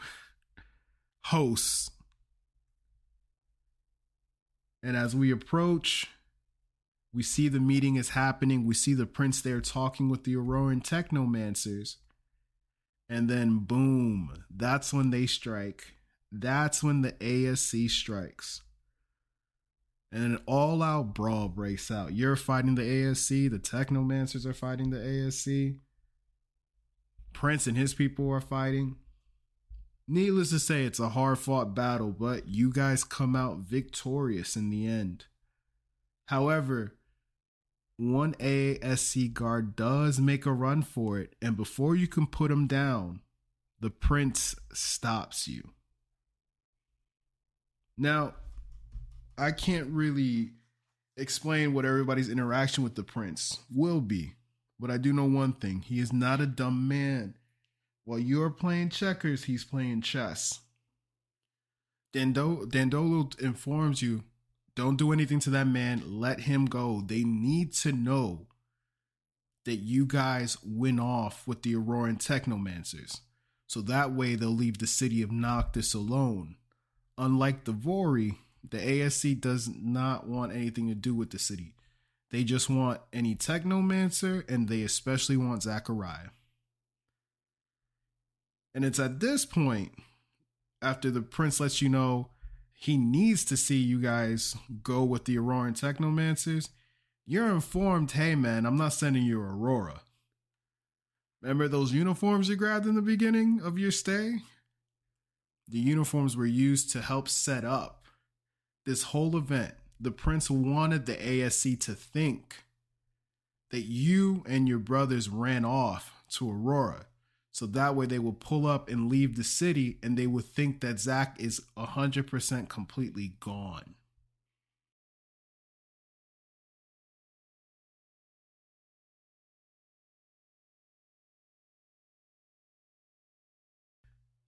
hosts. And as we approach, we see the meeting is happening. We see the prince there talking with the Auroran technomancers. And then, boom, that's when they strike. That's when the ASC strikes. And an all out brawl breaks out. You're fighting the ASC, the technomancers are fighting the ASC. prince and his people are fighting. Needless to say, it's a hard fought battle, but you guys come out victorious in the end. However, one AASC guard does make a run for it, and before you can put him down, the prince stops you. Now, I can't really explain what everybody's interaction with the prince will be, but I do know one thing he is not a dumb man. While you're playing checkers, he's playing chess. Dando- Dandolo informs you don't do anything to that man, let him go. They need to know that you guys win off with the Auroran Technomancers. So that way they'll leave the city of Noctis alone. Unlike the Vory, the ASC does not want anything to do with the city. They just want any Technomancer, and they especially want Zachariah. And it's at this point, after the prince lets you know he needs to see you guys go with the Auroran Technomancers, you're informed, hey man, I'm not sending you Aurora. Remember those uniforms you grabbed in the beginning of your stay? The uniforms were used to help set up this whole event. The prince wanted the ASC to think that you and your brothers ran off to Aurora so that way they will pull up and leave the city and they would think that Zach is 100% completely gone.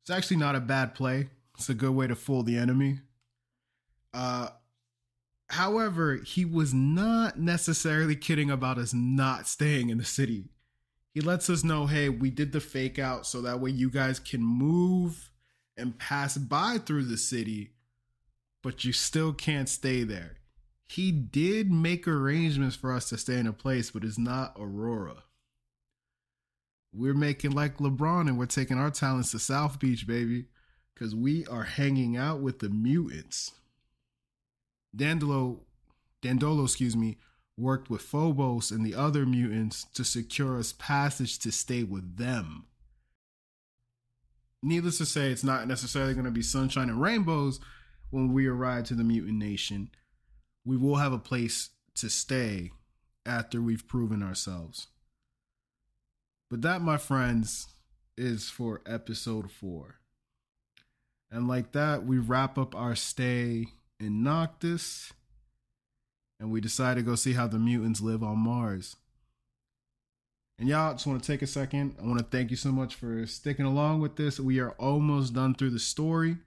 It's actually not a bad play. It's a good way to fool the enemy. Uh, however, he was not necessarily kidding about us not staying in the city he lets us know, hey, we did the fake out so that way you guys can move and pass by through the city, but you still can't stay there. He did make arrangements for us to stay in a place, but it's not Aurora. We're making like LeBron and we're taking our talents to South Beach, baby, because we are hanging out with the mutants. Dandolo, Dandolo, excuse me, worked with Phobos and the other mutants to secure us passage to stay with them. Needless to say, it's not necessarily going to be sunshine and rainbows when we arrive to the mutant nation. We will have a place to stay after we've proven ourselves. But that, my friends, is for episode four. And like that, we wrap up our stay in Noctis and we decided to go see how the mutants live on Mars. And y'all, just want to take a second. I want to thank you so much for sticking along with this. We are almost done through the story.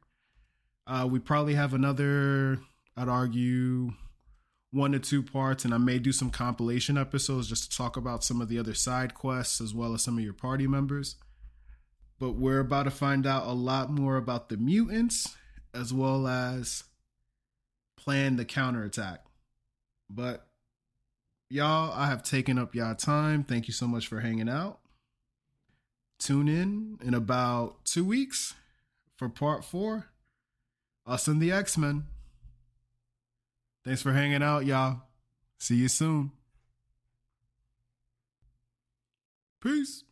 Uh, we probably have another, I'd argue, one to two parts, and I may do some compilation episodes just to talk about some of the other side quests as well as some of your party members. But we're about to find out a lot more about the mutants as well as plan the counterattack. But y'all, I have taken up y'all time. Thank you so much for hanging out. Tune in in about two weeks for part four. Us and the X Men. Thanks for hanging out, y'all. See you soon. Peace.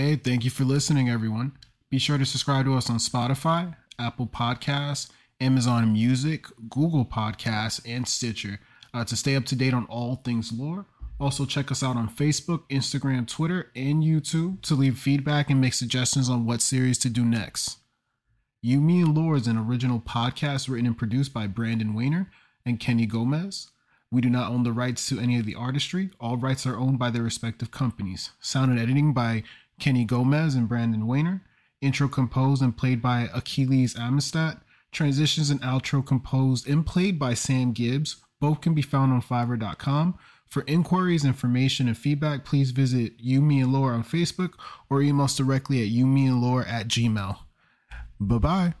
Thank you for listening, everyone. Be sure to subscribe to us on Spotify, Apple Podcasts, Amazon Music, Google Podcasts, and Stitcher uh, to stay up to date on all things lore. Also, check us out on Facebook, Instagram, Twitter, and YouTube to leave feedback and make suggestions on what series to do next. You, Me, and Lore is an original podcast written and produced by Brandon Weiner and Kenny Gomez. We do not own the rights to any of the artistry. All rights are owned by their respective companies. Sound and editing by Kenny Gomez and Brandon Wayner. Intro composed and played by Achilles Amistad. Transitions and outro composed and played by Sam Gibbs. Both can be found on Fiverr.com. For inquiries, information, and feedback, please visit You, Me, and Lore on Facebook or email us directly at youmeandlore at gmail. Bye bye.